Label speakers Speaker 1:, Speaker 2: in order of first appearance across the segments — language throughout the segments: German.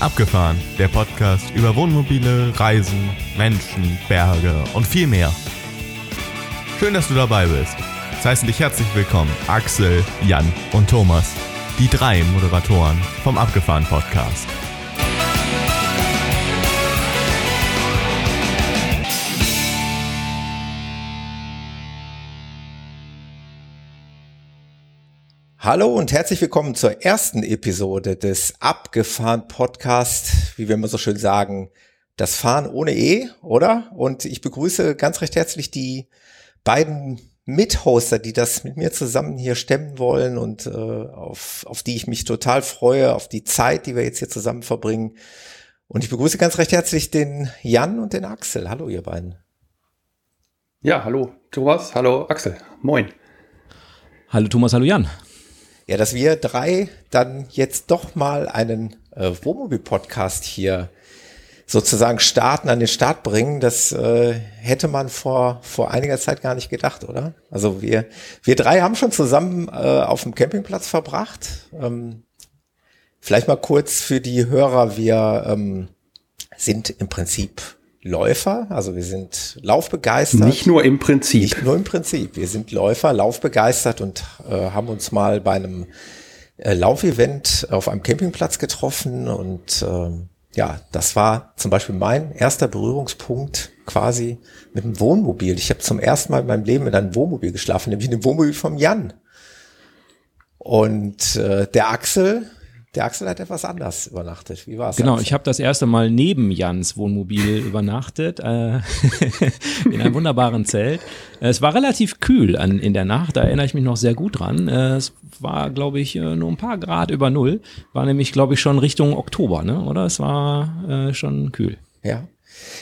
Speaker 1: Abgefahren, der Podcast über Wohnmobile, Reisen, Menschen, Berge und viel mehr. Schön, dass du dabei bist. Es heißen dich herzlich willkommen Axel, Jan und Thomas, die drei Moderatoren vom Abgefahren Podcast.
Speaker 2: Hallo und herzlich willkommen zur ersten Episode des Abgefahren Podcast, wie wir immer so schön sagen, das Fahren ohne E, oder? Und ich begrüße ganz recht herzlich die beiden Mithoster, die das mit mir zusammen hier stemmen wollen und äh, auf, auf die ich mich total freue, auf die Zeit, die wir jetzt hier zusammen verbringen. Und ich begrüße ganz recht herzlich den Jan und den Axel. Hallo, ihr beiden.
Speaker 3: Ja, hallo Thomas, hallo Axel, moin.
Speaker 4: Hallo Thomas, hallo Jan.
Speaker 2: Ja, dass wir drei dann jetzt doch mal einen äh, Wohnmobil-Podcast hier sozusagen starten, an den Start bringen, das äh, hätte man vor, vor einiger Zeit gar nicht gedacht, oder? Also wir, wir drei haben schon zusammen äh, auf dem Campingplatz verbracht. Ähm, vielleicht mal kurz für die Hörer, wir ähm, sind im Prinzip Läufer, also wir sind laufbegeistert.
Speaker 3: Nicht nur im Prinzip.
Speaker 2: Nicht nur im Prinzip. Wir sind Läufer, laufbegeistert und äh, haben uns mal bei einem äh, Laufevent auf einem Campingplatz getroffen und äh, ja, das war zum Beispiel mein erster Berührungspunkt quasi mit dem Wohnmobil. Ich habe zum ersten Mal in meinem Leben in einem Wohnmobil geschlafen, nämlich in dem Wohnmobil vom Jan. Und äh, der Axel, der Axel hat etwas anders übernachtet. Wie war es?
Speaker 4: Genau, ich habe das erste Mal neben Jans Wohnmobil übernachtet, äh, in einem wunderbaren Zelt. Es war relativ kühl an, in der Nacht, da erinnere ich mich noch sehr gut dran. Äh, es war, glaube ich, äh, nur ein paar Grad über Null. War nämlich, glaube ich, schon Richtung Oktober, ne? oder? Es war äh, schon kühl.
Speaker 2: Ja.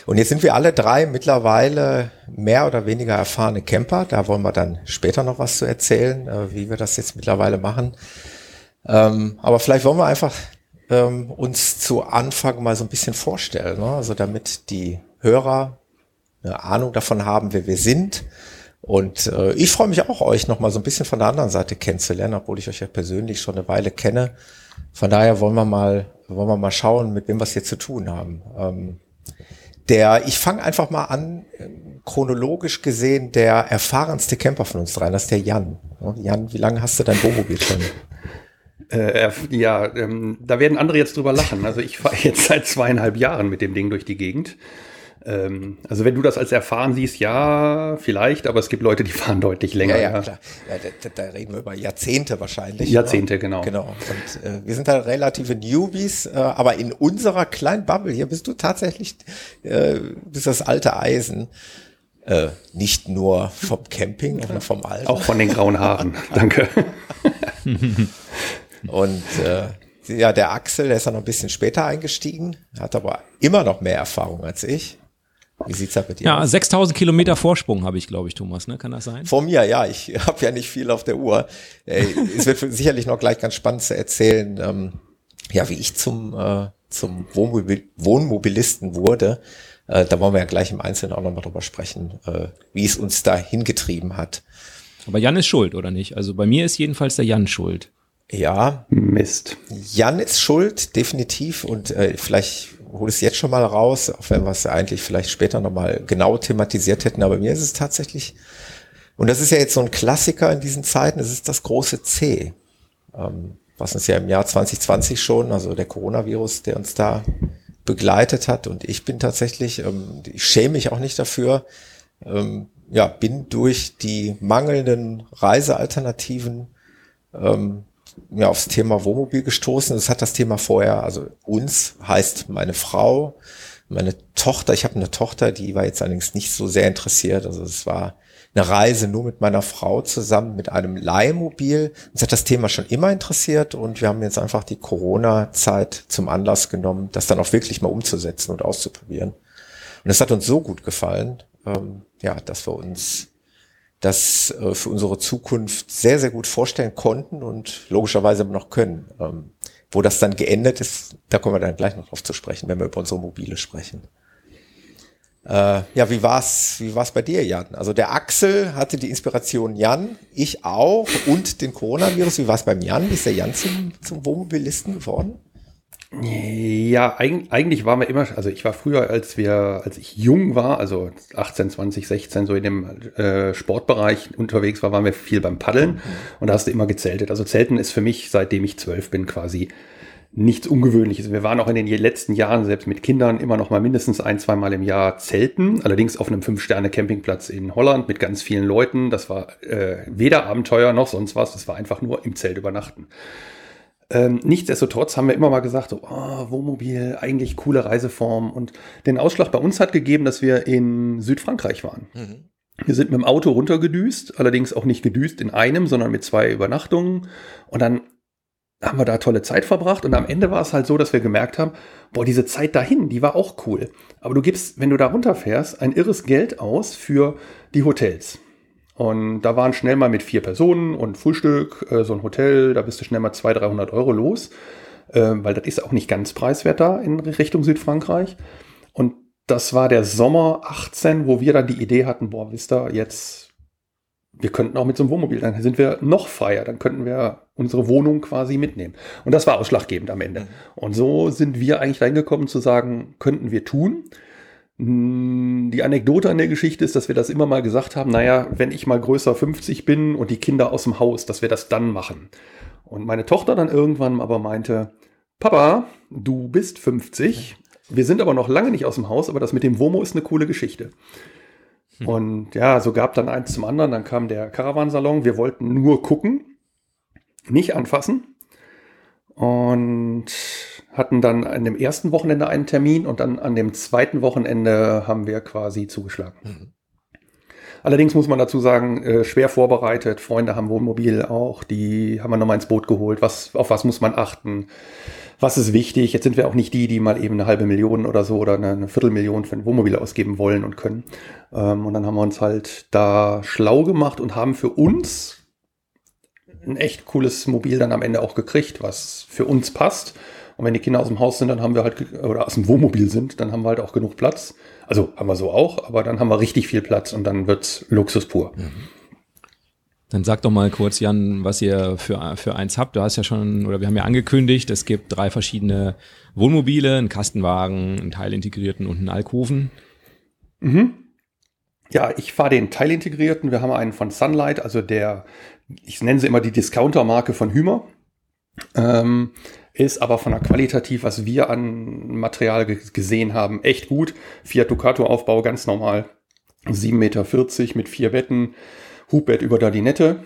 Speaker 2: Und jetzt sind wir alle drei mittlerweile mehr oder weniger erfahrene Camper. Da wollen wir dann später noch was zu erzählen, äh, wie wir das jetzt mittlerweile machen. Ähm, aber vielleicht wollen wir einfach ähm, uns zu Anfang mal so ein bisschen vorstellen, ne? also damit die Hörer eine Ahnung davon haben, wer wir sind. Und äh, ich freue mich auch, euch noch mal so ein bisschen von der anderen Seite kennenzulernen, obwohl ich euch ja persönlich schon eine Weile kenne. Von daher wollen wir mal, wollen wir mal schauen, mit wem wir es hier zu tun haben. Ähm, der, ich fange einfach mal an, chronologisch gesehen, der erfahrenste Camper von uns dreien, das ist der Jan. Jan, wie lange hast du dein Wohnmobil schon?
Speaker 3: Äh, ja, ähm, da werden andere jetzt drüber lachen. Also ich fahre jetzt seit zweieinhalb Jahren mit dem Ding durch die Gegend. Ähm, also wenn du das als erfahren siehst, ja, vielleicht, aber es gibt Leute, die fahren deutlich länger.
Speaker 2: Ja, ja, klar. Ja, da, da, reden wir über Jahrzehnte wahrscheinlich.
Speaker 3: Jahrzehnte, oder? genau.
Speaker 2: Genau. Und äh, wir sind da relative Newbies, äh, aber in unserer kleinen Bubble hier bist du tatsächlich äh, bist das alte Eisen. Äh, nicht nur vom Camping, sondern vom Alter.
Speaker 3: Auch von den grauen Haaren. Danke.
Speaker 2: Und äh, ja, der Axel, der ist ja noch ein bisschen später eingestiegen, hat aber immer noch mehr Erfahrung als ich. Wie sieht's da mit dir
Speaker 4: ja, aus? Ja, 6000 Kilometer Vorsprung habe ich, glaube ich, Thomas, ne? Kann das sein?
Speaker 2: Vor mir, ja. Ich habe ja nicht viel auf der Uhr. Es wird sicherlich noch gleich ganz spannend zu erzählen, ähm, ja, wie ich zum, äh, zum Wohnmobil Wohnmobilisten wurde. Äh, da wollen wir ja gleich im Einzelnen auch nochmal drüber sprechen, äh, wie es uns da hingetrieben hat.
Speaker 4: Aber Jan ist schuld, oder nicht? Also bei mir ist jedenfalls der Jan schuld.
Speaker 2: Ja.
Speaker 3: Mist.
Speaker 2: Jan ist schuld, definitiv. Und äh, vielleicht hole es jetzt schon mal raus, auch wenn wir es eigentlich vielleicht später nochmal genau thematisiert hätten. Aber mir ist es tatsächlich, und das ist ja jetzt so ein Klassiker in diesen Zeiten, es ist das große C. Ähm, was uns ja im Jahr 2020 schon, also der Coronavirus, der uns da begleitet hat. Und ich bin tatsächlich, ähm, ich schäme mich auch nicht dafür, ähm, ja, bin durch die mangelnden Reisealternativen ähm, ja, aufs Thema Wohnmobil gestoßen. Das hat das Thema vorher, also uns heißt meine Frau, meine Tochter, ich habe eine Tochter, die war jetzt allerdings nicht so sehr interessiert. Also es war eine Reise nur mit meiner Frau zusammen mit einem Leihmobil. Uns hat das Thema schon immer interessiert und wir haben jetzt einfach die Corona-Zeit zum Anlass genommen, das dann auch wirklich mal umzusetzen und auszuprobieren. Und es hat uns so gut gefallen, ähm, ja, dass wir uns das äh, für unsere Zukunft sehr, sehr gut vorstellen konnten und logischerweise noch können. Ähm, wo das dann geendet ist, da kommen wir dann gleich noch drauf zu sprechen, wenn wir über unsere Mobile sprechen. Äh, ja, wie war's, wie war's bei dir, Jan? Also der Axel hatte die Inspiration Jan, ich auch und den Coronavirus. Wie war's beim Jan? Wie ist der Jan zum, zum Wohnmobilisten geworden?
Speaker 3: Ja, eigentlich waren wir immer, also ich war früher, als wir, als ich jung war, also 18, 20, 16, so in dem äh, Sportbereich unterwegs war, waren wir viel beim Paddeln mhm. und da hast du immer gezeltet. Also Zelten ist für mich, seitdem ich zwölf bin, quasi nichts Ungewöhnliches. Wir waren auch in den letzten Jahren, selbst mit Kindern, immer noch mal mindestens ein, zwei Mal im Jahr zelten. Allerdings auf einem Fünf-Sterne-Campingplatz in Holland mit ganz vielen Leuten. Das war äh, weder Abenteuer noch sonst was. Das war einfach nur im Zelt übernachten. Ähm, nichtsdestotrotz haben wir immer mal gesagt, so, oh, Wohnmobil, eigentlich coole Reiseform. Und den Ausschlag bei uns hat gegeben, dass wir in Südfrankreich waren. Mhm. Wir sind mit dem Auto runtergedüst, allerdings auch nicht gedüst in einem, sondern mit zwei Übernachtungen. Und dann haben wir da tolle Zeit verbracht. Und am Ende war es halt so, dass wir gemerkt haben, boah, diese Zeit dahin, die war auch cool. Aber du gibst, wenn du da runterfährst, ein irres Geld aus für die Hotels. Und da waren schnell mal mit vier Personen und Frühstück, äh, so ein Hotel, da bist du schnell mal 200, 300 Euro los, äh, weil das ist auch nicht ganz preiswert da in Richtung Südfrankreich. Und das war der Sommer 18, wo wir dann die Idee hatten, boah, wisst ihr, jetzt, wir könnten auch mit so einem Wohnmobil, dann sind wir noch freier, dann könnten wir unsere Wohnung quasi mitnehmen. Und das war ausschlaggebend am Ende. Mhm. Und so sind wir eigentlich reingekommen zu sagen, könnten wir tun. Hm, die Anekdote an der Geschichte ist, dass wir das immer mal gesagt haben, naja, wenn ich mal größer 50 bin und die Kinder aus dem Haus, dass wir das dann machen. Und meine Tochter dann irgendwann aber meinte, Papa, du bist 50, wir sind aber noch lange nicht aus dem Haus, aber das mit dem Womo ist eine coole Geschichte. Hm. Und ja, so gab dann eins zum anderen, dann kam der Caravansalon, wir wollten nur gucken, nicht anfassen. Und hatten dann an dem ersten Wochenende einen Termin und dann an dem zweiten Wochenende haben wir quasi zugeschlagen. Mhm. Allerdings muss man dazu sagen, äh, schwer vorbereitet. Freunde haben Wohnmobil auch, die haben wir nochmal ins Boot geholt. Was, auf was muss man achten? Was ist wichtig? Jetzt sind wir auch nicht die, die mal eben eine halbe Million oder so oder eine, eine Viertelmillion für ein Wohnmobil ausgeben wollen und können. Ähm, und dann haben wir uns halt da schlau gemacht und haben für uns ein echt cooles Mobil dann am Ende auch gekriegt, was für uns passt und wenn die Kinder aus dem Haus sind, dann haben wir halt, oder aus dem Wohnmobil sind, dann haben wir halt auch genug Platz. Also haben wir so auch, aber dann haben wir richtig viel Platz und dann wird's Luxus pur. Mhm.
Speaker 4: Dann sag doch mal kurz, Jan, was ihr für, für eins habt. Du hast ja schon, oder wir haben ja angekündigt, es gibt drei verschiedene Wohnmobile, einen Kastenwagen, einen teilintegrierten und einen Alkoven.
Speaker 3: Mhm. Ja, ich fahre den teilintegrierten. Wir haben einen von Sunlight, also der, ich nenne sie immer die Discounter-Marke von Hümer. Ähm, ist aber von der qualitativ, was wir an Material gesehen haben, echt gut. Fiat Ducato Aufbau ganz normal. 7,40 Meter mit vier Betten, Hubbett über der Dinette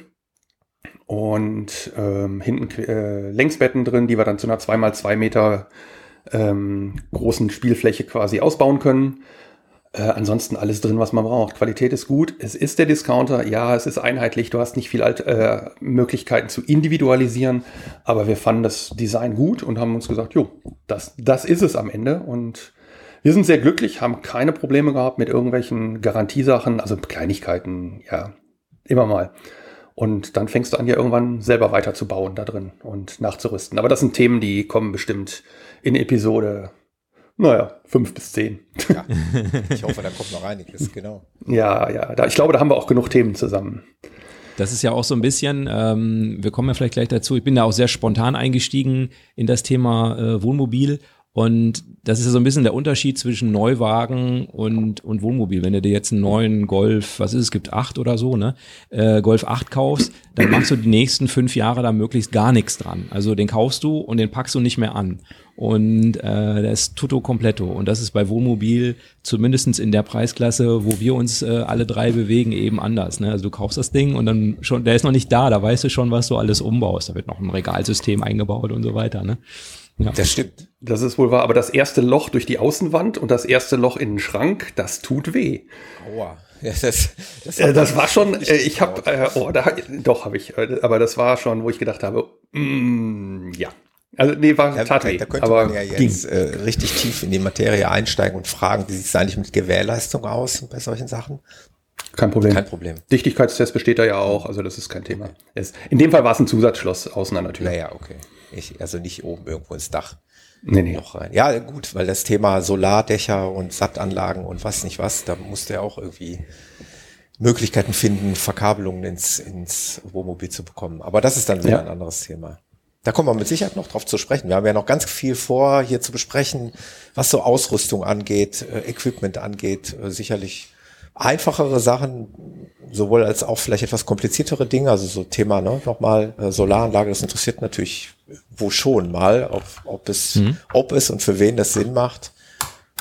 Speaker 3: und ähm, hinten äh, Längsbetten drin, die wir dann zu einer 2x2 Meter ähm, großen Spielfläche quasi ausbauen können. Äh, ansonsten alles drin, was man braucht. Qualität ist gut. Es ist der Discounter. Ja, es ist einheitlich. Du hast nicht viel Alt äh, Möglichkeiten zu individualisieren. Aber wir fanden das Design gut und haben uns gesagt, jo, das, das ist es am Ende. Und wir sind sehr glücklich, haben keine Probleme gehabt mit irgendwelchen Garantiesachen, also Kleinigkeiten, ja, immer mal. Und dann fängst du an, ja irgendwann selber weiterzubauen da drin und nachzurüsten. Aber das sind Themen, die kommen bestimmt in Episode naja, fünf bis zehn. Ja,
Speaker 2: ich hoffe, da kommt noch einiges, genau.
Speaker 3: Ja, ja, da, ich glaube, da haben wir auch genug Themen zusammen.
Speaker 4: Das ist ja auch so ein bisschen, ähm, wir kommen ja vielleicht gleich dazu, ich bin da auch sehr spontan eingestiegen in das Thema äh, Wohnmobil und das ist ja so ein bisschen der Unterschied zwischen Neuwagen und, und Wohnmobil. Wenn du dir jetzt einen neuen Golf, was ist es, gibt acht oder so, ne? Äh, Golf 8 kaufst, dann machst du die nächsten fünf Jahre da möglichst gar nichts dran. Also den kaufst du und den packst du nicht mehr an. Und äh, das ist tutto completo. Und das ist bei Wohnmobil zumindestens in der Preisklasse, wo wir uns äh, alle drei bewegen, eben anders. Ne? Also du kaufst das Ding und dann schon, der ist noch nicht da, da weißt du schon, was du alles umbaust. Da wird noch ein Regalsystem eingebaut und so weiter. Ne?
Speaker 3: Ja. Das stimmt. Das ist wohl wahr. Aber das erste Loch durch die Außenwand und das erste Loch in den Schrank, das tut weh. Aua. Ja, das, das, äh, das war schon, äh, ich habe, äh, oh, da, doch habe ich, äh, aber das war schon, wo ich gedacht habe, mm, ja. Also nee, war
Speaker 2: da, tat weh, da könnte aber man ja jetzt äh, richtig tief in die Materie einsteigen und fragen, wie sieht es eigentlich mit Gewährleistung aus bei solchen Sachen?
Speaker 3: Kein Problem.
Speaker 2: Kein Problem.
Speaker 3: Dichtigkeitstest besteht da ja auch, also das ist kein Thema. Es, in dem Fall war es ein Zusatzschloss außen an der Tür.
Speaker 2: Naja, okay. Ich, also nicht oben irgendwo ins Dach. Nee, nee. Noch rein. Ja, gut, weil das Thema Solardächer und Sattanlagen und was nicht was, da musste ja auch irgendwie Möglichkeiten finden, Verkabelungen ins, ins Wohnmobil zu bekommen. Aber das ist dann wieder ja. ein anderes Thema. da kommen wir mit Sicherheit noch drauf zu sprechen. Wir haben ja noch ganz viel vor, hier zu besprechen, was so Ausrüstung angeht, äh, Equipment angeht, äh, sicherlich einfachere Sachen, sowohl als auch vielleicht etwas kompliziertere Dinge, also so Thema, ne, nochmal, äh, Solaranlage, das interessiert natürlich wo schon mal, ob, ob es, mhm. ob es und für wen das Sinn macht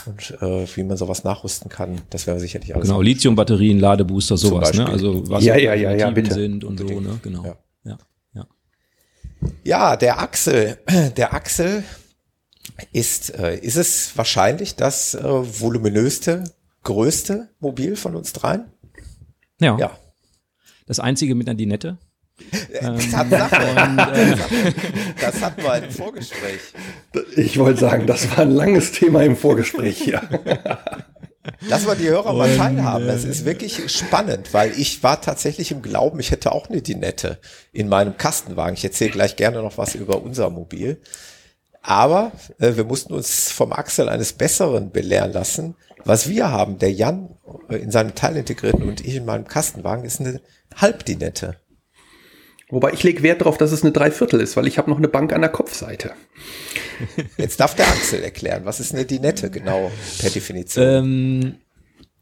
Speaker 2: und äh, wie man sowas nachrüsten kann, das wäre sicherlich alles.
Speaker 4: Genau, Lithium-Batterien, Ladebooster, sowas, ne? Also was
Speaker 3: ja, ja, ja, ja,
Speaker 4: bitte. sind und so, ne? Genau. Ja. ja.
Speaker 2: Ja. ja, der Axel, der Axel ist, äh, ist es wahrscheinlich das äh, voluminöste, größte Mobil von uns dreien?
Speaker 4: Ja. ja. Das einzige mit einer Dinette.
Speaker 2: Ähm, Tatsache. Und, äh, das hatten wir im Vorgespräch.
Speaker 3: Ich wollte sagen, das war ein langes Thema im Vorgespräch hier.
Speaker 2: Lass mal die Hörer mal teilhaben. Das ist wirklich spannend, weil ich war tatsächlich im Glauben, ich hätte auch eine Dinette in meinem Kastenwagen. Ich erzähle gleich gerne noch was über unser Mobil. Aber äh, wir mussten uns vom Axel eines Besseren belehren lassen. Was wir haben, der Jan in seinem Teilintegrierten und ich in meinem Kastenwagen, ist eine Halbdinette.
Speaker 3: Wobei ich lege Wert darauf, dass es eine Dreiviertel ist, weil ich habe noch eine Bank an der Kopfseite.
Speaker 2: Jetzt darf der Axel erklären, was ist eine Dinette genau per Definition?
Speaker 4: Ähm,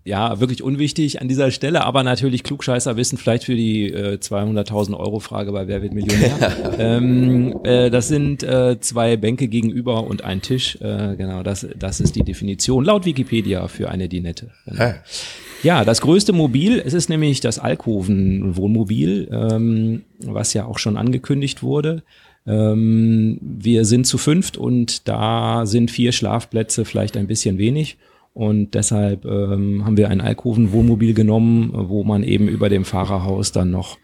Speaker 4: ja, wirklich unwichtig an dieser Stelle, aber natürlich Klugscheißer wissen vielleicht für die äh, 200.000 Euro Frage bei Wer wird Millionär. ähm, äh, das sind äh, zwei Bänke gegenüber und ein Tisch. Äh, genau, das, das ist die Definition laut Wikipedia für eine Dinette. Genau. Ja, das größte Mobil, es ist nämlich das Alkoven-Wohnmobil, ähm, was ja auch schon angekündigt wurde. Ähm, wir sind zu fünft und da sind vier Schlafplätze vielleicht ein bisschen wenig. Und deshalb ähm, haben wir ein Alkoven-Wohnmobil genommen, wo man eben über dem Fahrerhaus dann noch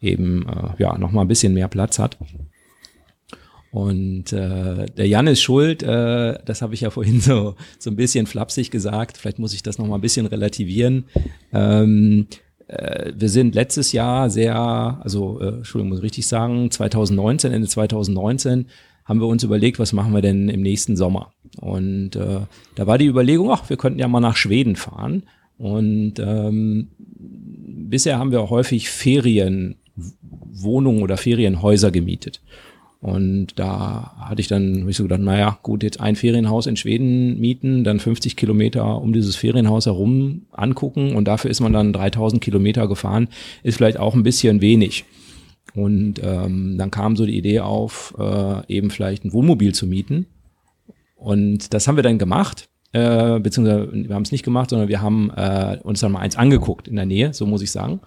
Speaker 4: eben äh, ja noch mal ein bisschen mehr Platz hat. Und äh, der Jan ist schuld, äh, das habe ich ja vorhin so, so ein bisschen flapsig gesagt, vielleicht muss ich das noch mal ein bisschen relativieren. Ähm, äh, wir sind letztes Jahr sehr, also äh, Entschuldigung, muss ich richtig sagen, 2019, Ende 2019 haben wir uns überlegt, was machen wir denn im nächsten Sommer? Und äh, da war die Überlegung, ach, wir könnten ja mal nach Schweden fahren. Und ähm, bisher haben wir häufig Ferienwohnungen oder Ferienhäuser gemietet. Und da hatte ich dann hab ich so gedacht, naja, gut, jetzt ein Ferienhaus in Schweden mieten, dann 50 Kilometer um dieses Ferienhaus herum angucken und dafür ist man dann 3000 Kilometer gefahren, ist vielleicht auch ein bisschen wenig. Und ähm, dann kam so die Idee auf, äh, eben vielleicht ein Wohnmobil zu mieten. Und das haben wir dann gemacht, äh, beziehungsweise wir haben es nicht gemacht, sondern wir haben äh, uns dann mal eins angeguckt in der Nähe, so muss ich sagen.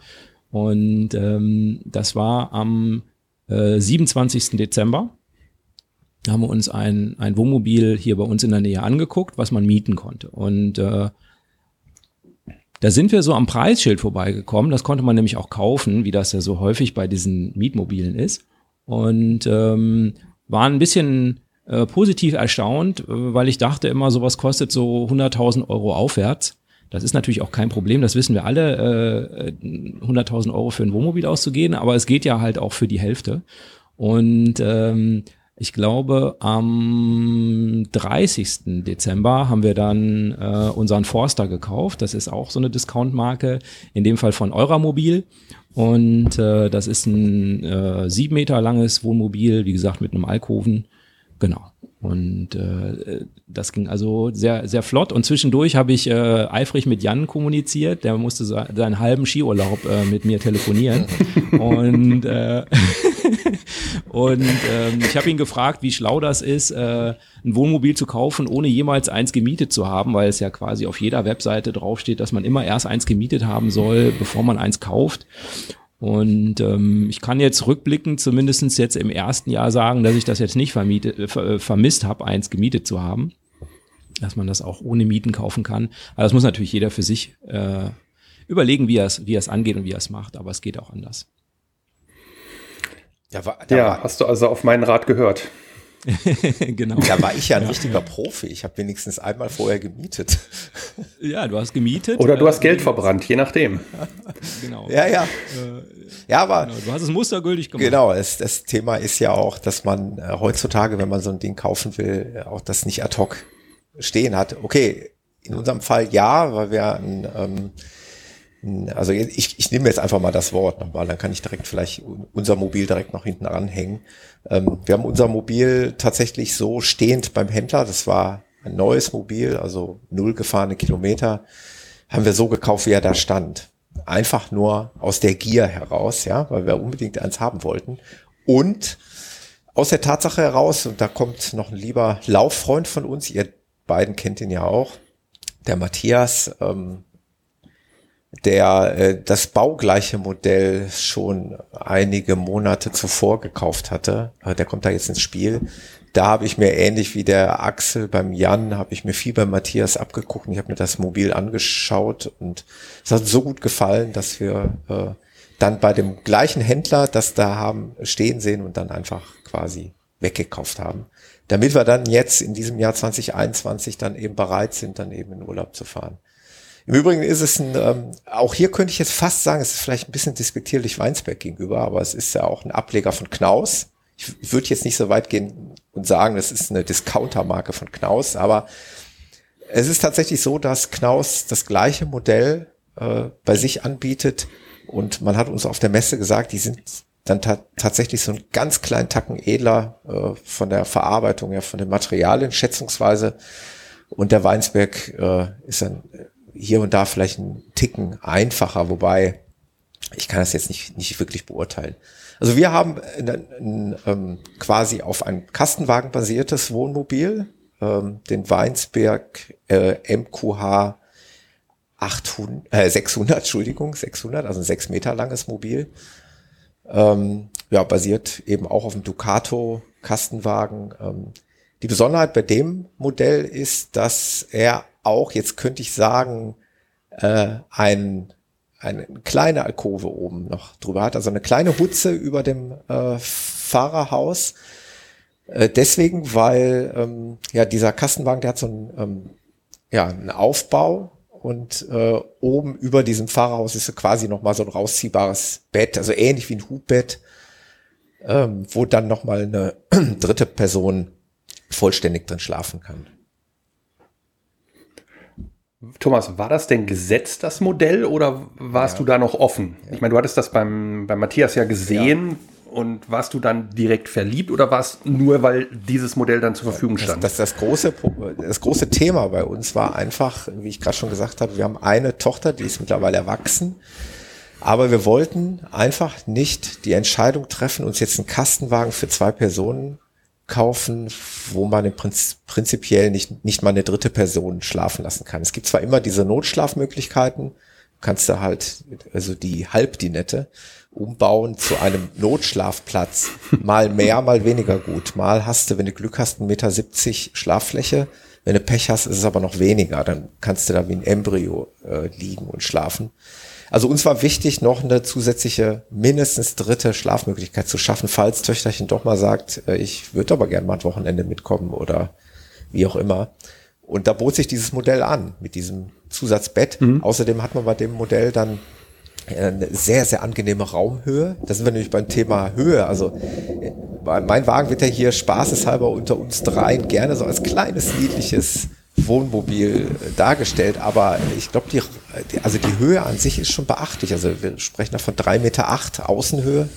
Speaker 4: Und ähm, das war am 27. Äh, Dezember haben wir uns ein, ein Wohnmobil hier bei uns in der Nähe angeguckt, was man mieten konnte. Und äh, da sind wir so am Preisschild vorbeigekommen. Das konnte man nämlich auch kaufen, wie das ja so häufig bei diesen Mietmobilen ist. Und ähm, waren ein bisschen äh, positiv erstaunt, äh, weil ich dachte immer, sowas kostet so 100.000 Euro aufwärts. Das ist natürlich auch kein Problem, das wissen wir alle, äh, 100.000 Euro für ein Wohnmobil auszugehen, aber es geht ja halt auch für die Hälfte. Und ähm, ich glaube, am 30. Dezember haben wir dann äh, unseren Forster gekauft. Das ist auch so eine Discount-Marke, in dem Fall von Euramobil. Und äh, das ist ein äh, sieben Meter langes Wohnmobil, wie gesagt, mit einem Alkoven. Genau. Und äh, das ging also sehr, sehr flott. Und zwischendurch habe ich äh, eifrig mit Jan kommuniziert. Der musste so, seinen halben Skiurlaub äh, mit mir telefonieren. und äh, und ähm, ich habe ihn gefragt, wie schlau das ist, äh, ein Wohnmobil zu kaufen, ohne jemals eins gemietet zu haben, weil es ja quasi auf jeder Webseite draufsteht, dass man immer erst eins gemietet haben soll, bevor man eins kauft. Und ähm, ich kann jetzt rückblickend zumindestens jetzt im ersten Jahr sagen, dass ich das jetzt nicht vermietet, äh, äh, vermisst habe, eins gemietet zu haben. Dass man das auch ohne Mieten kaufen kann. Aber das muss natürlich jeder für sich äh, überlegen, wie er es wie er es angeht und wie er es macht. Aber es geht auch anders.
Speaker 3: Ja, war, ja war, hast du also auf meinen Rat gehört.
Speaker 2: genau. Da war ich ja ein ja. richtiger Profi. Ich habe wenigstens einmal vorher gemietet.
Speaker 4: Ja, du hast gemietet.
Speaker 3: Oder du hast äh, Geld verbrannt, je nachdem.
Speaker 2: genau. Ja, ja. Äh, ja, aber. Genau,
Speaker 4: du hast es mustergültig
Speaker 2: gemacht. Genau, es, das Thema ist ja auch, dass man äh, heutzutage, wenn man so ein Ding kaufen will, äh, auch das nicht ad hoc stehen hat. Okay, in unserem Fall ja, weil wir ein, ähm, also ich, ich nehme jetzt einfach mal das Wort nochmal, dann kann ich direkt vielleicht unser Mobil direkt noch hinten ranhängen. Ähm, wir haben unser Mobil tatsächlich so stehend beim Händler, das war ein neues Mobil, also null gefahrene Kilometer, haben wir so gekauft, wie er da stand. Einfach nur aus der Gier heraus, ja, weil wir unbedingt eins haben wollten. Und aus der Tatsache heraus, und da kommt noch ein lieber Lauffreund von uns, ihr beiden kennt ihn ja auch, der Matthias, ähm, der äh, das baugleiche Modell schon einige Monate zuvor gekauft hatte. Äh, der kommt da jetzt ins Spiel. Da habe ich mir ähnlich wie der Axel beim Jan, habe ich mir viel beim Matthias abgeguckt und ich habe mir das Mobil angeschaut und es hat so gut gefallen, dass wir äh, dann bei dem gleichen Händler das da haben stehen sehen und dann einfach quasi weggekauft haben, damit wir dann jetzt in diesem Jahr 2021 dann eben bereit sind, dann eben in Urlaub zu fahren. Im Übrigen ist es ein, ähm, auch hier könnte ich jetzt fast sagen, es ist vielleicht ein bisschen despektierlich Weinsberg gegenüber, aber es ist ja auch ein Ableger von Knaus. Ich, würde jetzt nicht so weit gehen und sagen, es ist eine Discounter-Marke von Knaus, aber es ist tatsächlich so, dass Knaus das gleiche Modell äh, bei sich anbietet und man hat uns auf der Messe gesagt, die sind dann ta tatsächlich so einen ganz kleinen Tacken edler äh, von der Verarbeitung, ja, von den Materialien schätzungsweise. Und der Weinsberg äh, ist dann hier und da vielleicht ein Ticken einfacher, wobei ich kann das jetzt nicht, nicht wirklich beurteilen. Also wir haben ein, ein, ähm, quasi auf ein Kastenwagen basiertes Wohnmobil, ähm, den Weinsberg äh, MQH 800, äh, 600, Entschuldigung, 600, also ein sechs Meter langes Mobil. Ähm, ja, basiert eben auch auf dem Ducato Kastenwagen. Ähm, die Besonderheit bei dem Modell ist, dass er auch, jetzt könnte ich sagen, äh, ein, eine kleine Alkove oben noch drüber hat, also eine kleine Hutze über dem äh, Fahrerhaus. Äh, deswegen, weil ähm, ja dieser Kastenwagen, der hat so einen, ähm, ja, einen Aufbau und äh, oben über diesem Fahrerhaus ist quasi noch mal so ein rausziehbares Bett, also ähnlich wie ein Hubbett, ähm, wo dann noch mal eine dritte Person vollständig drin schlafen kann.
Speaker 3: Thomas, war das denn gesetzt, das Modell, oder warst ja. du da noch offen? Ich meine, du hattest das beim, beim Matthias ja gesehen. Ja. Und warst du dann direkt verliebt oder war es nur, weil dieses Modell dann zur Verfügung stand?
Speaker 2: Das, das, das, große, das große Thema bei uns war einfach, wie ich gerade schon gesagt habe, wir haben eine Tochter, die ist mittlerweile erwachsen. Aber wir wollten einfach nicht die Entscheidung treffen, uns jetzt einen Kastenwagen für zwei Personen kaufen, wo man im Prinzip, prinzipiell nicht, nicht mal eine dritte Person schlafen lassen kann. Es gibt zwar immer diese Notschlafmöglichkeiten, kannst du halt, also die Halbdinette umbauen zu einem Notschlafplatz. Mal mehr, mal weniger gut. Mal hast du, wenn du Glück hast, 1,70 Meter Schlaffläche. Wenn du Pech hast, ist es aber noch weniger. Dann kannst du da wie ein Embryo äh, liegen und schlafen. Also uns war wichtig, noch eine zusätzliche, mindestens dritte Schlafmöglichkeit zu schaffen, falls Töchterchen doch mal sagt, äh, ich würde aber gerne mal ein Wochenende mitkommen oder wie auch immer. Und da bot sich dieses Modell an mit diesem Zusatzbett. Mhm. Außerdem hat man bei dem Modell dann eine sehr, sehr angenehme Raumhöhe. Da sind wir nämlich beim Thema Höhe. Also äh, mein Wagen wird ja hier spaßeshalber unter uns dreien gerne so als kleines, niedliches Wohnmobil äh, dargestellt, aber ich glaube, die, also die Höhe an sich ist schon beachtlich. Also wir sprechen da von drei Meter acht Außenhöhe,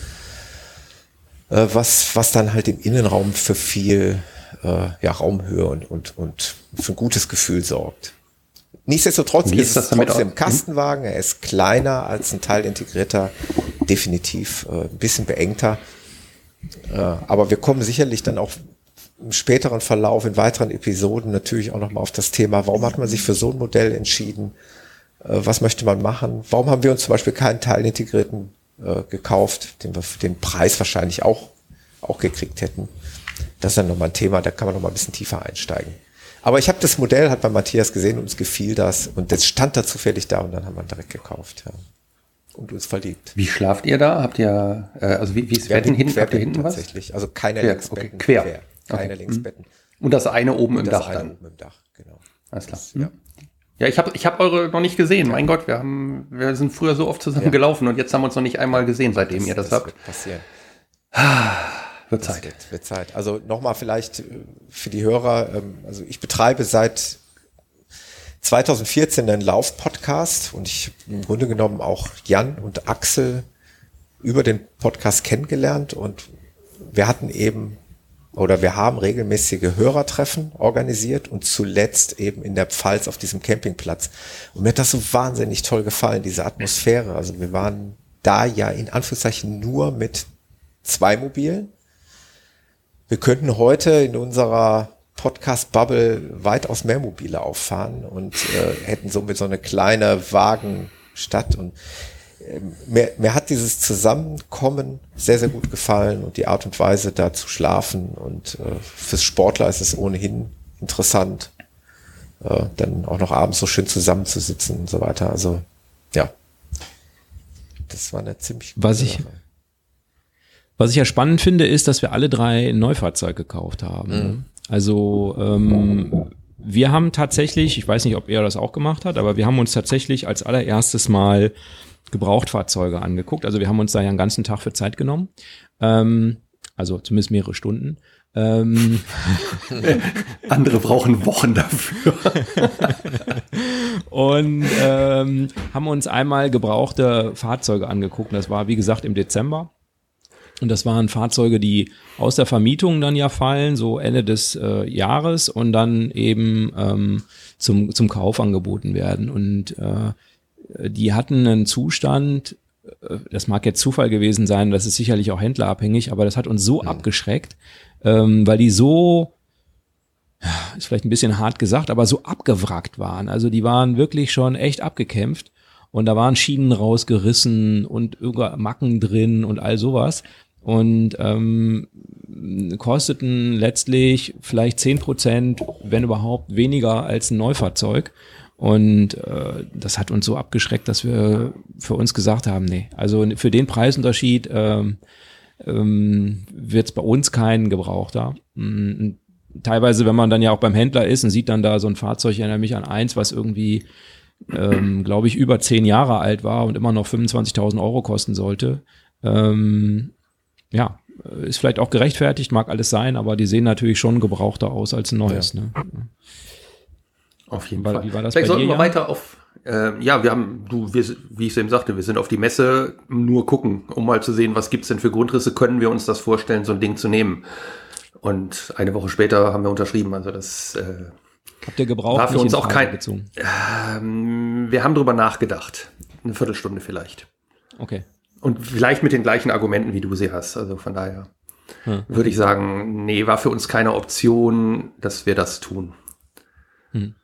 Speaker 2: äh, was, was dann halt im Innenraum für viel äh, ja, Raumhöhe und, und, und für ein gutes Gefühl sorgt. Nichtsdestotrotz
Speaker 3: Wie ist, ist es trotzdem
Speaker 2: hm? Kastenwagen, er ist kleiner als ein teilintegrierter, definitiv äh, ein bisschen beengter. Äh, aber wir kommen sicherlich dann auch im späteren Verlauf, in weiteren Episoden natürlich auch nochmal auf das Thema, warum hat man sich für so ein Modell entschieden? Äh, was möchte man machen? Warum haben wir uns zum Beispiel keinen teilintegrierten äh, gekauft, den wir für den Preis wahrscheinlich auch, auch gekriegt hätten? Das ist dann nochmal ein Thema, da kann man nochmal ein bisschen tiefer einsteigen. Aber ich habe das Modell, hat bei Matthias gesehen, uns gefiel das und das stand da zufällig da und dann haben wir direkt gekauft. Ja. Und uns verliebt.
Speaker 3: Wie schlaft ihr da? Habt ihr, äh, also wie, wie ist Betten hinten? Habt ihr hinten
Speaker 2: was? Tatsächlich, also keine
Speaker 3: quer. Okay, quer. quer
Speaker 2: keine okay. Linksbetten.
Speaker 3: Mhm. Und das eine oben und im Dach dann.
Speaker 2: Oben im Dach, genau.
Speaker 3: Alles klar. Das, ja. Ja, ich habe ich hab eure noch nicht gesehen. Mein Gott, wir haben, wir sind früher so oft zusammen ja. gelaufen und jetzt haben wir uns noch nicht einmal gesehen, seitdem das, ihr das, das habt.
Speaker 2: Wird passieren.
Speaker 3: wird Zeit.
Speaker 2: Wird, wird, Zeit. Also nochmal vielleicht äh, für die Hörer, ähm, also ich betreibe seit 2014 einen Lauf-Podcast und ich im Grunde genommen auch Jan und Axel über den Podcast kennengelernt und wir hatten eben oder wir haben regelmäßige Hörertreffen organisiert und zuletzt eben in der Pfalz auf diesem Campingplatz. Und mir hat das so wahnsinnig toll gefallen, diese Atmosphäre. Also wir waren da ja in Anführungszeichen nur mit zwei Mobilen. Wir könnten heute in unserer Podcast-Bubble weitaus mehr Mobile auffahren und äh, hätten somit so eine kleine Wagenstadt. Und mir, mir hat dieses Zusammenkommen sehr, sehr gut gefallen und die Art und Weise da zu schlafen. Und äh, fürs Sportler ist es ohnehin interessant, äh, dann auch noch abends so schön zusammenzusitzen und so weiter. Also ja, das war eine ziemlich
Speaker 4: gute Was ich, Sache. Was ich ja spannend finde, ist, dass wir alle drei ein Neufahrzeug gekauft haben. Mhm. Also ähm, wir haben tatsächlich, ich weiß nicht, ob er das auch gemacht hat, aber wir haben uns tatsächlich als allererstes Mal Gebrauchtfahrzeuge angeguckt. Also wir haben uns da ja einen ganzen Tag für Zeit genommen. Ähm, also zumindest mehrere Stunden. Ähm,
Speaker 3: Andere brauchen Wochen dafür.
Speaker 4: und ähm, haben uns einmal gebrauchte Fahrzeuge angeguckt. Das war, wie gesagt, im Dezember. Und das waren Fahrzeuge, die aus der Vermietung dann ja fallen, so Ende des äh, Jahres und dann eben ähm, zum, zum Kauf angeboten werden. Und äh, die hatten einen Zustand, äh, das mag jetzt Zufall gewesen sein, das ist sicherlich auch händlerabhängig, aber das hat uns so mhm. abgeschreckt, ähm, weil die so, ist vielleicht ein bisschen hart gesagt, aber so abgewrackt waren. Also die waren wirklich schon echt abgekämpft. Und da waren Schienen rausgerissen und Macken drin und all sowas und ähm, kosteten letztlich vielleicht zehn Prozent, wenn überhaupt, weniger als ein Neufahrzeug. Und äh, das hat uns so abgeschreckt, dass wir für uns gesagt haben, nee, also für den Preisunterschied ähm, ähm, wird es bei uns keinen Gebrauchter. Mhm. Teilweise, wenn man dann ja auch beim Händler ist und sieht dann da so ein Fahrzeug, ich erinnere mich an eins, was irgendwie, ähm, glaube ich, über zehn Jahre alt war und immer noch 25.000 Euro kosten sollte. Ähm, ja, ist vielleicht auch gerechtfertigt, mag alles sein, aber die sehen natürlich schon gebrauchter aus als ein neues. Ja. Ne?
Speaker 3: Auf jeden Fall. Wie war das Vielleicht sollten dir, wir weiter auf, äh, ja, wir haben, du, wir, wie ich es eben sagte, wir sind auf die Messe nur gucken, um mal zu sehen, was gibt's denn für Grundrisse, können wir uns das vorstellen, so ein Ding zu nehmen. Und eine Woche später haben wir unterschrieben, also das äh,
Speaker 4: Habt ihr gebraucht?
Speaker 3: War für uns auch kein. Ähm, wir haben drüber nachgedacht. Eine Viertelstunde vielleicht.
Speaker 4: Okay.
Speaker 3: Und vielleicht mit den gleichen Argumenten, wie du sie hast. Also von daher hm. würde ich sagen, nee, war für uns keine Option, dass wir das tun. Hm.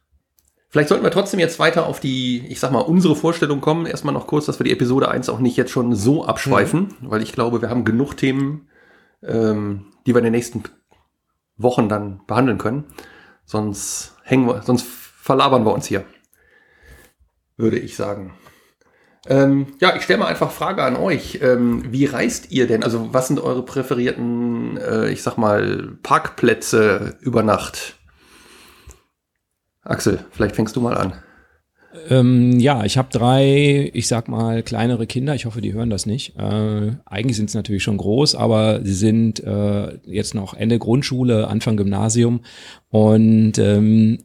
Speaker 3: Vielleicht sollten wir trotzdem jetzt weiter auf die, ich sag mal, unsere Vorstellung kommen. Erstmal noch kurz, dass wir die Episode 1 auch nicht jetzt schon so abschweifen, mhm. weil ich glaube, wir haben genug Themen, ähm, die wir in den nächsten Wochen dann behandeln können. Sonst hängen wir, sonst verlabern wir uns hier. Würde ich sagen. Ähm, ja, ich stelle mal einfach Frage an euch. Ähm, wie reist ihr denn? Also was sind eure präferierten, äh, ich sag mal, Parkplätze über Nacht? Axel, vielleicht fängst du mal an.
Speaker 4: Ähm, ja, ich habe drei, ich sag mal, kleinere Kinder. Ich hoffe, die hören das nicht. Äh, eigentlich sind sie natürlich schon groß, aber sie sind äh, jetzt noch Ende Grundschule, Anfang Gymnasium. Und ähm,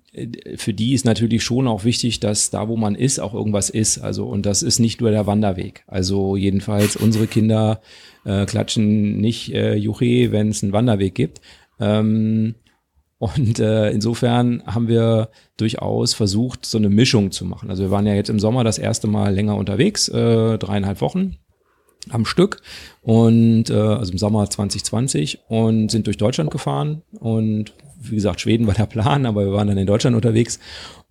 Speaker 4: für die ist natürlich schon auch wichtig, dass da, wo man ist, auch irgendwas ist. Also, und das ist nicht nur der Wanderweg. Also jedenfalls unsere Kinder äh, klatschen nicht äh, Juche, wenn es einen Wanderweg gibt. Ähm, und äh, insofern haben wir durchaus versucht, so eine Mischung zu machen. Also wir waren ja jetzt im Sommer das erste Mal länger unterwegs, äh, dreieinhalb Wochen am Stück und äh, also im Sommer 2020 und sind durch Deutschland gefahren. Und wie gesagt Schweden war der Plan, aber wir waren dann in Deutschland unterwegs.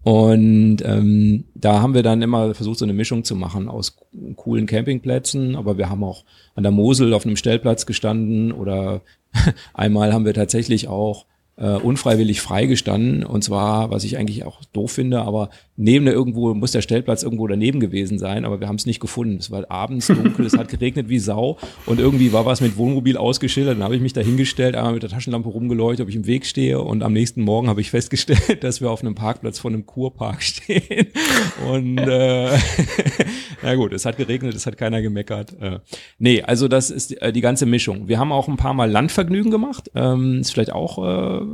Speaker 4: Und ähm, da haben wir dann immer versucht so eine Mischung zu machen aus coolen Campingplätzen, aber wir haben auch an der Mosel auf einem Stellplatz gestanden oder einmal haben wir tatsächlich auch äh, unfreiwillig freigestanden. Und zwar, was ich eigentlich auch doof finde, aber neben der irgendwo, muss der Stellplatz irgendwo daneben gewesen sein, aber wir haben es nicht gefunden. Es war abends dunkel, es hat geregnet wie Sau und irgendwie war was mit Wohnmobil ausgeschildert. Dann habe ich mich da hingestellt, einmal mit der Taschenlampe rumgeleuchtet, ob ich im Weg stehe und am nächsten Morgen habe ich festgestellt, dass wir auf einem Parkplatz von einem Kurpark stehen. Und äh, na gut, es hat geregnet, es hat keiner gemeckert. Äh, nee, also das ist äh, die ganze Mischung. Wir haben auch ein paar Mal Landvergnügen gemacht. Ähm, ist vielleicht auch äh,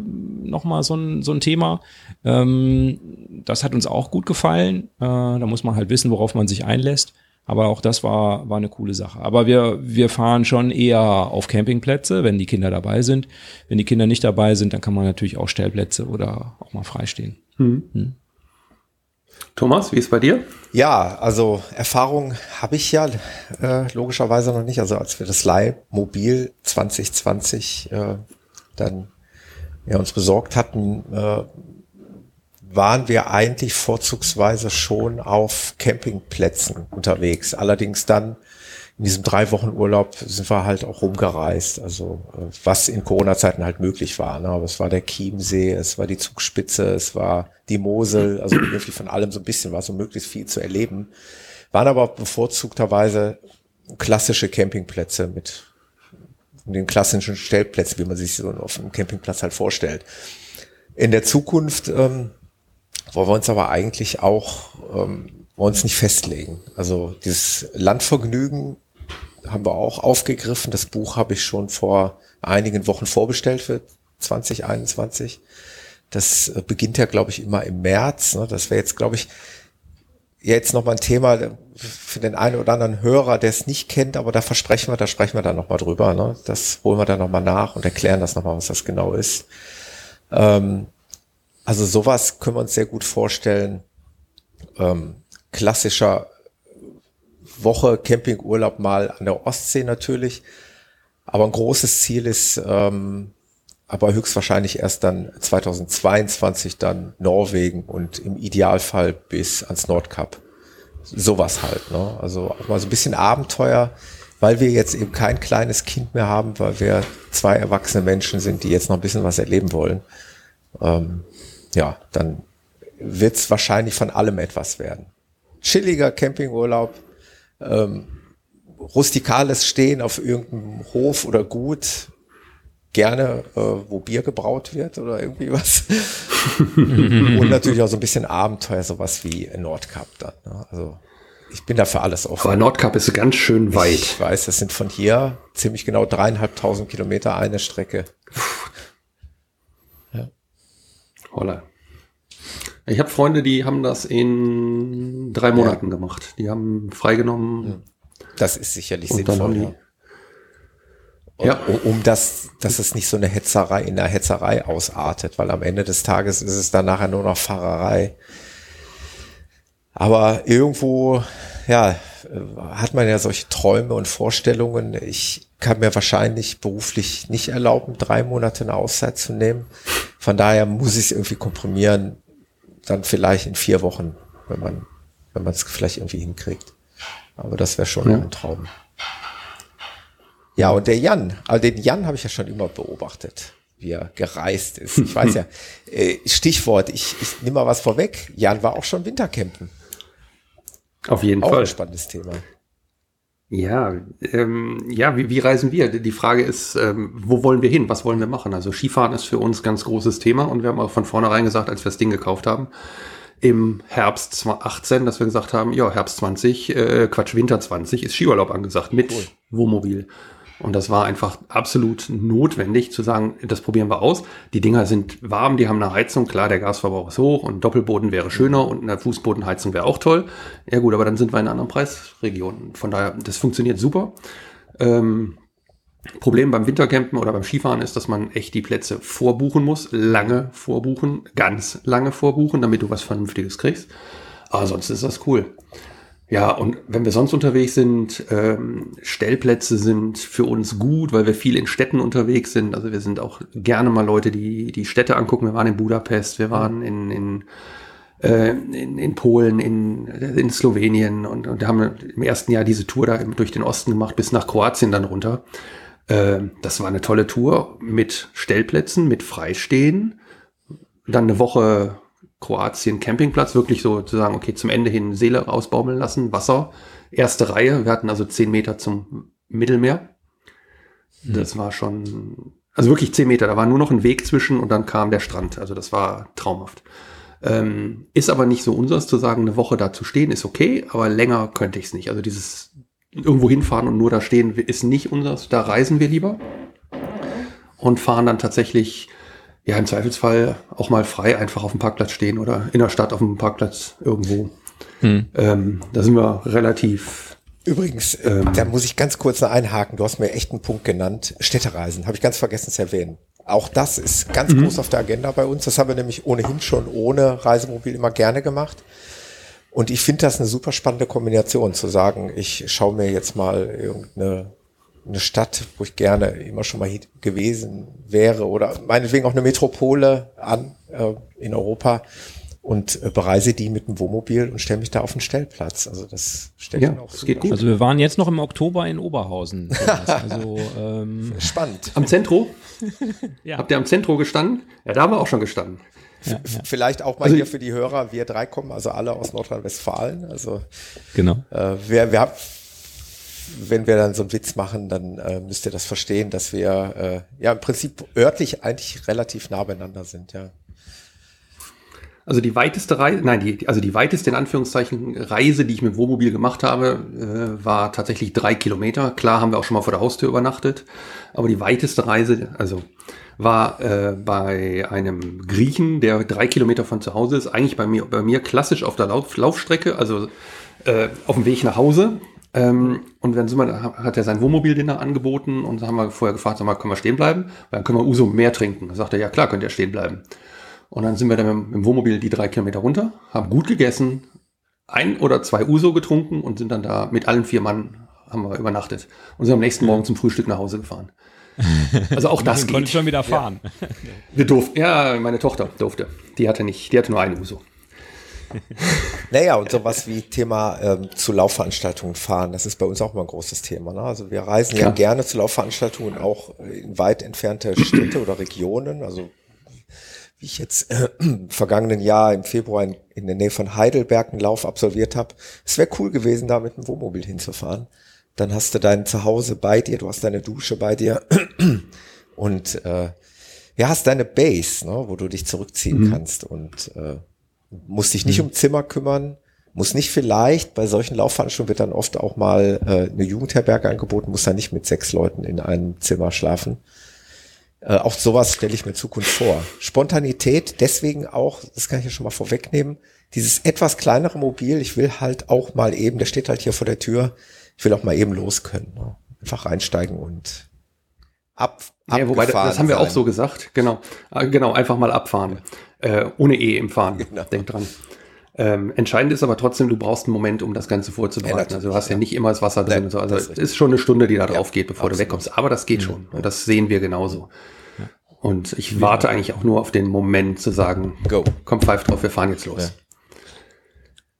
Speaker 4: nochmal so ein, so ein Thema. Ähm, das hat uns auch gut gefallen. Äh, da muss man halt wissen, worauf man sich einlässt. Aber auch das war, war eine coole Sache. Aber wir, wir fahren schon eher auf Campingplätze, wenn die Kinder dabei sind. Wenn die Kinder nicht dabei sind, dann kann man natürlich auch Stellplätze oder auch mal freistehen. Hm. Hm.
Speaker 3: Thomas, wie ist bei dir?
Speaker 2: Ja, also Erfahrung habe ich ja äh, logischerweise noch nicht. Also als wir das Leihmobil 2020 äh, dann ja, uns besorgt hatten, äh, waren wir eigentlich vorzugsweise schon auf Campingplätzen unterwegs. Allerdings dann in diesem drei Wochen Urlaub sind wir halt auch rumgereist. Also äh, was in Corona-Zeiten halt möglich war. Ne? Aber es war der Chiemsee, es war die Zugspitze, es war die Mosel, also irgendwie von allem so ein bisschen war so möglichst viel zu erleben. Waren aber bevorzugterweise klassische Campingplätze mit den klassischen Stellplätzen, wie man sich so auf einem Campingplatz halt vorstellt. In der Zukunft ähm, wollen wir uns aber eigentlich auch ähm, wollen uns nicht festlegen. Also dieses Landvergnügen haben wir auch aufgegriffen. Das Buch habe ich schon vor einigen Wochen vorbestellt für 2021. Das äh, beginnt ja, glaube ich, immer im März. Ne? Das wäre jetzt, glaube ich, jetzt nochmal ein Thema für den einen oder anderen Hörer, der es nicht kennt, aber da versprechen wir, da sprechen wir dann nochmal drüber. Ne? Das holen wir dann nochmal nach und erklären das nochmal, was das genau ist. Ähm, also sowas können wir uns sehr gut vorstellen. Ähm, klassischer Woche Campingurlaub mal an der Ostsee natürlich. Aber ein großes Ziel ist, ähm, aber höchstwahrscheinlich erst dann 2022 dann Norwegen und im Idealfall bis ans Nordkap. Sowas halt, ne? Also auch mal so ein bisschen Abenteuer, weil wir jetzt eben kein kleines Kind mehr haben, weil wir zwei erwachsene Menschen sind, die jetzt noch ein bisschen was erleben wollen. Ähm, ja, dann wird es wahrscheinlich von allem etwas werden. Chilliger Campingurlaub, ähm, rustikales Stehen auf irgendeinem Hof oder Gut, gerne, äh, wo Bier gebraut wird oder irgendwie was. Und natürlich auch so ein bisschen Abenteuer, sowas wie Nordkap dann. Ne? Also ich bin da für alles offen.
Speaker 3: Aber Nordkap ist ganz schön weit.
Speaker 2: Ich weiß, das sind von hier ziemlich genau dreieinhalbtausend Kilometer eine Strecke.
Speaker 3: Holla. Ich habe Freunde, die haben das in drei Monaten ja. gemacht. Die haben freigenommen.
Speaker 2: Das ist sicherlich sinnvoll. Ja. Ja. Um, um das, dass es nicht so eine Hetzerei in der Hetzerei ausartet, weil am Ende des Tages ist es dann nachher nur noch Fahrerei. Aber irgendwo, ja, hat man ja solche Träume und Vorstellungen. Ich kann mir wahrscheinlich beruflich nicht erlauben, drei Monate eine Auszeit zu nehmen. Von daher muss ich es irgendwie komprimieren, dann vielleicht in vier Wochen, wenn man, wenn man es vielleicht irgendwie hinkriegt. Aber das wäre schon ja. ein Traum. Ja, und der Jan, also den Jan habe ich ja schon immer beobachtet, wie er gereist ist. Ich weiß ja, äh, Stichwort, ich, ich nehme mal was vorweg. Jan war auch schon Wintercampen.
Speaker 3: Auf jeden auch Fall.
Speaker 2: Ein spannendes Thema.
Speaker 3: Ja, ähm, ja, wie, wie reisen wir? Die Frage ist, ähm, wo wollen wir hin? Was wollen wir machen? Also Skifahren ist für uns ganz großes Thema und wir haben auch von vornherein gesagt, als wir das Ding gekauft haben, im Herbst 2018, dass wir gesagt haben, ja, Herbst 20, äh, Quatsch, Winter 20 ist Skiurlaub angesagt mit cool. Wohnmobil. Und das war einfach absolut notwendig zu sagen, das probieren wir aus. Die Dinger sind warm, die haben eine Heizung, klar, der Gasverbrauch ist hoch und Doppelboden wäre schöner und eine Fußbodenheizung wäre auch toll. Ja gut, aber dann sind wir in einer anderen Preisregion. Von daher, das funktioniert super. Ähm, Problem beim Wintercampen oder beim Skifahren ist, dass man echt die Plätze vorbuchen muss, lange vorbuchen, ganz lange vorbuchen, damit du was Vernünftiges kriegst. Aber sonst ist das cool. Ja, und wenn wir sonst unterwegs sind, ähm, Stellplätze sind für uns gut, weil wir viel in Städten unterwegs sind. Also wir sind auch gerne mal Leute, die die Städte angucken. Wir waren in Budapest, wir waren in, in, äh, in, in Polen, in, in Slowenien und, und haben im ersten Jahr diese Tour da durch den Osten gemacht, bis nach Kroatien dann runter. Äh, das war eine tolle Tour mit Stellplätzen, mit Freistehen. Dann eine Woche Kroatien Campingplatz, wirklich so zu sagen, okay, zum Ende hin Seele rausbaumeln lassen, Wasser, erste Reihe, wir hatten also zehn Meter zum Mittelmeer. Mhm. Das war schon, also wirklich zehn Meter, da war nur noch ein Weg zwischen und dann kam der Strand, also das war traumhaft. Ähm, ist aber nicht so unseres zu sagen, eine Woche da zu stehen ist okay, aber länger könnte ich es nicht. Also dieses irgendwo hinfahren und nur da stehen ist nicht unseres, da reisen wir lieber und fahren dann tatsächlich ja, im Zweifelsfall auch mal frei einfach auf dem Parkplatz stehen oder in der Stadt auf dem Parkplatz irgendwo. Hm. Ähm, da sind wir relativ.
Speaker 2: Übrigens, äh, ähm, da muss ich ganz kurz noch einhaken. Du hast mir echt einen Punkt genannt. Städtereisen, habe ich ganz vergessen zu erwähnen. Auch das ist ganz mhm. groß auf der Agenda bei uns. Das haben wir nämlich ohnehin schon ohne Reisemobil immer gerne gemacht. Und ich finde das eine super spannende Kombination, zu sagen, ich schaue mir jetzt mal irgendeine eine Stadt, wo ich gerne immer schon mal gewesen wäre oder meinetwegen auch eine Metropole an äh, in Europa und äh, bereise die mit dem Wohnmobil und stelle mich da auf den Stellplatz. Also das stellt
Speaker 4: ja, auch das geht gut. Also wir waren jetzt noch im Oktober in Oberhausen. also
Speaker 2: ähm, spannend.
Speaker 3: Am Zentro? ja. Habt ihr am Zentro gestanden? Ja, da haben wir auch schon gestanden.
Speaker 2: Ja, ja. Vielleicht auch mal also hier für die Hörer, wir drei kommen also alle aus Nordrhein-Westfalen. Also
Speaker 4: genau.
Speaker 2: Äh, wer, wer wenn wir dann so einen Witz machen, dann äh, müsst ihr das verstehen, dass wir äh, ja im Prinzip örtlich eigentlich relativ nah beieinander sind, ja.
Speaker 3: Also die weiteste Reise, nein, die, also die weiteste in Anführungszeichen Reise, die ich mit Wohnmobil gemacht habe, äh, war tatsächlich drei Kilometer. Klar haben wir auch schon mal vor der Haustür übernachtet, aber die weiteste Reise, also war äh, bei einem Griechen, der drei Kilometer von zu Hause ist, eigentlich bei mir, bei mir klassisch auf der Lauf, Laufstrecke, also äh, auf dem Weg nach Hause. Ähm, und dann sind wir, hat er sein Wohnmobil den angeboten und haben wir vorher gefragt, sag mal, können wir stehen bleiben? Weil dann können wir Uso mehr trinken. Da sagt er, ja klar, könnt ihr stehen bleiben. Und dann sind wir dann mit dem Wohnmobil die drei Kilometer runter, haben gut gegessen, ein oder zwei Uso getrunken und sind dann da mit allen vier Mann haben wir übernachtet und sind am nächsten Morgen zum Frühstück nach Hause gefahren. Also auch das geht.
Speaker 4: schon wieder fahren.
Speaker 3: Ja. Wir durften, ja, meine Tochter durfte. Die hatte nicht, die hatte nur eine Uso.
Speaker 2: Naja, und sowas wie Thema ähm, zu Laufveranstaltungen fahren, das ist bei uns auch mal ein großes Thema. Ne? Also wir reisen Klar. ja gerne zu Laufveranstaltungen auch in weit entfernte Städte oder Regionen. Also wie ich jetzt äh, im vergangenen Jahr im Februar in, in der Nähe von Heidelberg einen Lauf absolviert habe. Es wäre cool gewesen, da mit dem Wohnmobil hinzufahren. Dann hast du dein Zuhause bei dir, du hast deine Dusche bei dir und äh, ja, hast deine Base, ne, wo du dich zurückziehen mhm. kannst und äh, musst dich nicht mhm. um Zimmer kümmern, muss nicht vielleicht, bei solchen Laufveranstaltungen wird dann oft auch mal äh, eine Jugendherberge angeboten, muss dann nicht mit sechs Leuten in einem Zimmer schlafen. Äh, auch sowas stelle ich mir Zukunft vor. Spontanität, deswegen auch, das kann ich ja schon mal vorwegnehmen, dieses etwas kleinere Mobil, ich will halt auch mal eben, der steht halt hier vor der Tür, ich will auch mal eben los können. Ne? Einfach reinsteigen und ab.
Speaker 3: Ja, wobei, das haben wir sein. auch so gesagt, genau. Ah, genau, einfach mal abfahren. Äh, ohne E im Fahren. Genau. Denk dran. Ähm, entscheidend ist aber trotzdem, du brauchst einen Moment, um das Ganze vorzubereiten. Ja, also du hast ja, ja nicht immer das Wasser drin. Ja, so. Also es ist schon eine Stunde, die da drauf geht, bevor absolut. du wegkommst. Aber das geht schon. Und das sehen wir genauso. Und ich warte eigentlich auch nur auf den Moment zu sagen, go, komm pfeif drauf, wir fahren jetzt los.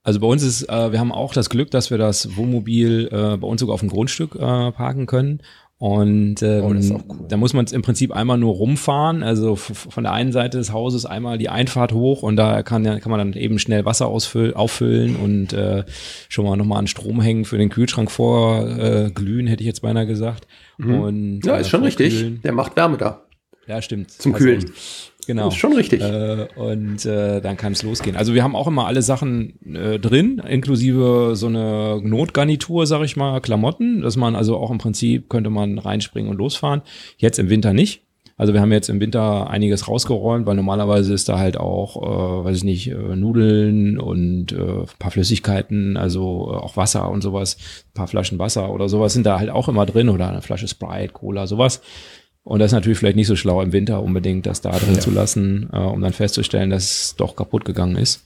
Speaker 4: Also bei uns ist, äh, wir haben auch das Glück, dass wir das Wohnmobil äh, bei uns sogar auf dem Grundstück äh, parken können. Und ähm, oh, cool. da muss man im Prinzip einmal nur rumfahren. Also von der einen Seite des Hauses einmal die Einfahrt hoch und da kann, kann man dann eben schnell Wasser auffüllen und äh, schon mal nochmal an Strom hängen für den Kühlschrank vorglühen, äh, hätte ich jetzt beinahe gesagt.
Speaker 3: Mhm. Und, ja, ist äh, schon richtig. Der macht Wärme da.
Speaker 4: Ja, stimmt.
Speaker 3: Zum also, Kühlen.
Speaker 4: Genau.
Speaker 3: Das ist schon richtig.
Speaker 4: Äh, und äh, dann kann es losgehen. Also wir haben auch immer alle Sachen äh, drin, inklusive so eine Notgarnitur, sag ich mal, Klamotten, dass man also auch im Prinzip könnte man reinspringen und losfahren. Jetzt im Winter nicht. Also wir haben jetzt im Winter einiges rausgeräumt, weil normalerweise ist da halt auch, äh, weiß ich nicht, äh, Nudeln und äh, paar Flüssigkeiten, also äh, auch Wasser und sowas, paar Flaschen Wasser oder sowas sind da halt auch immer drin oder eine Flasche Sprite, Cola, sowas. Und das ist natürlich vielleicht nicht so schlau im Winter unbedingt, das da drin ja. zu lassen, äh, um dann festzustellen, dass es doch kaputt gegangen ist.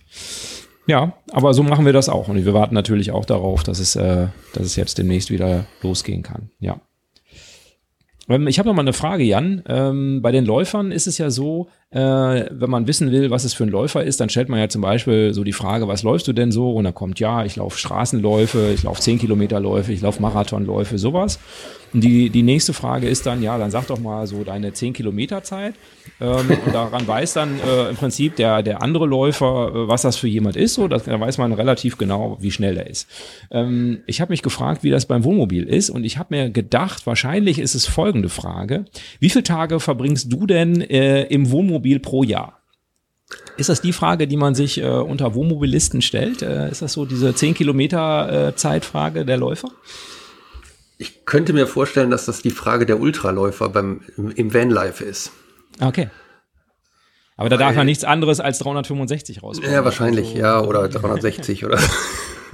Speaker 4: Ja, aber so machen wir das auch. Und wir warten natürlich auch darauf, dass es, äh, dass es jetzt demnächst wieder losgehen kann. Ja. Ähm, ich habe noch mal eine Frage, Jan. Ähm, bei den Läufern ist es ja so, äh, wenn man wissen will, was es für ein Läufer ist, dann stellt man ja zum Beispiel so die Frage, was läufst du denn so? Und dann kommt, ja, ich laufe Straßenläufe, ich laufe 10 Kilometerläufe, ich laufe Marathonläufe, sowas. Und die, die nächste Frage ist dann, ja, dann sag doch mal so deine 10 Kilometer Zeit. Ähm, und daran weiß dann äh, im Prinzip der, der andere Läufer, äh, was das für jemand ist. So, das, da weiß man relativ genau, wie schnell er ist. Ähm, ich habe mich gefragt, wie das beim Wohnmobil ist. Und ich habe mir gedacht, wahrscheinlich ist es folgende Frage. Wie viele Tage verbringst du denn äh, im Wohnmobil pro Jahr? Ist das die Frage, die man sich äh, unter Wohnmobilisten stellt? Äh, ist das so diese 10 Kilometer äh, Zeitfrage der Läufer?
Speaker 3: Ich könnte mir vorstellen, dass das die Frage der Ultraläufer beim, im Vanlife ist.
Speaker 4: Okay. Aber da darf man nichts anderes als 365 rauskommen.
Speaker 3: Ja, wahrscheinlich, also, ja, oder 360 oder.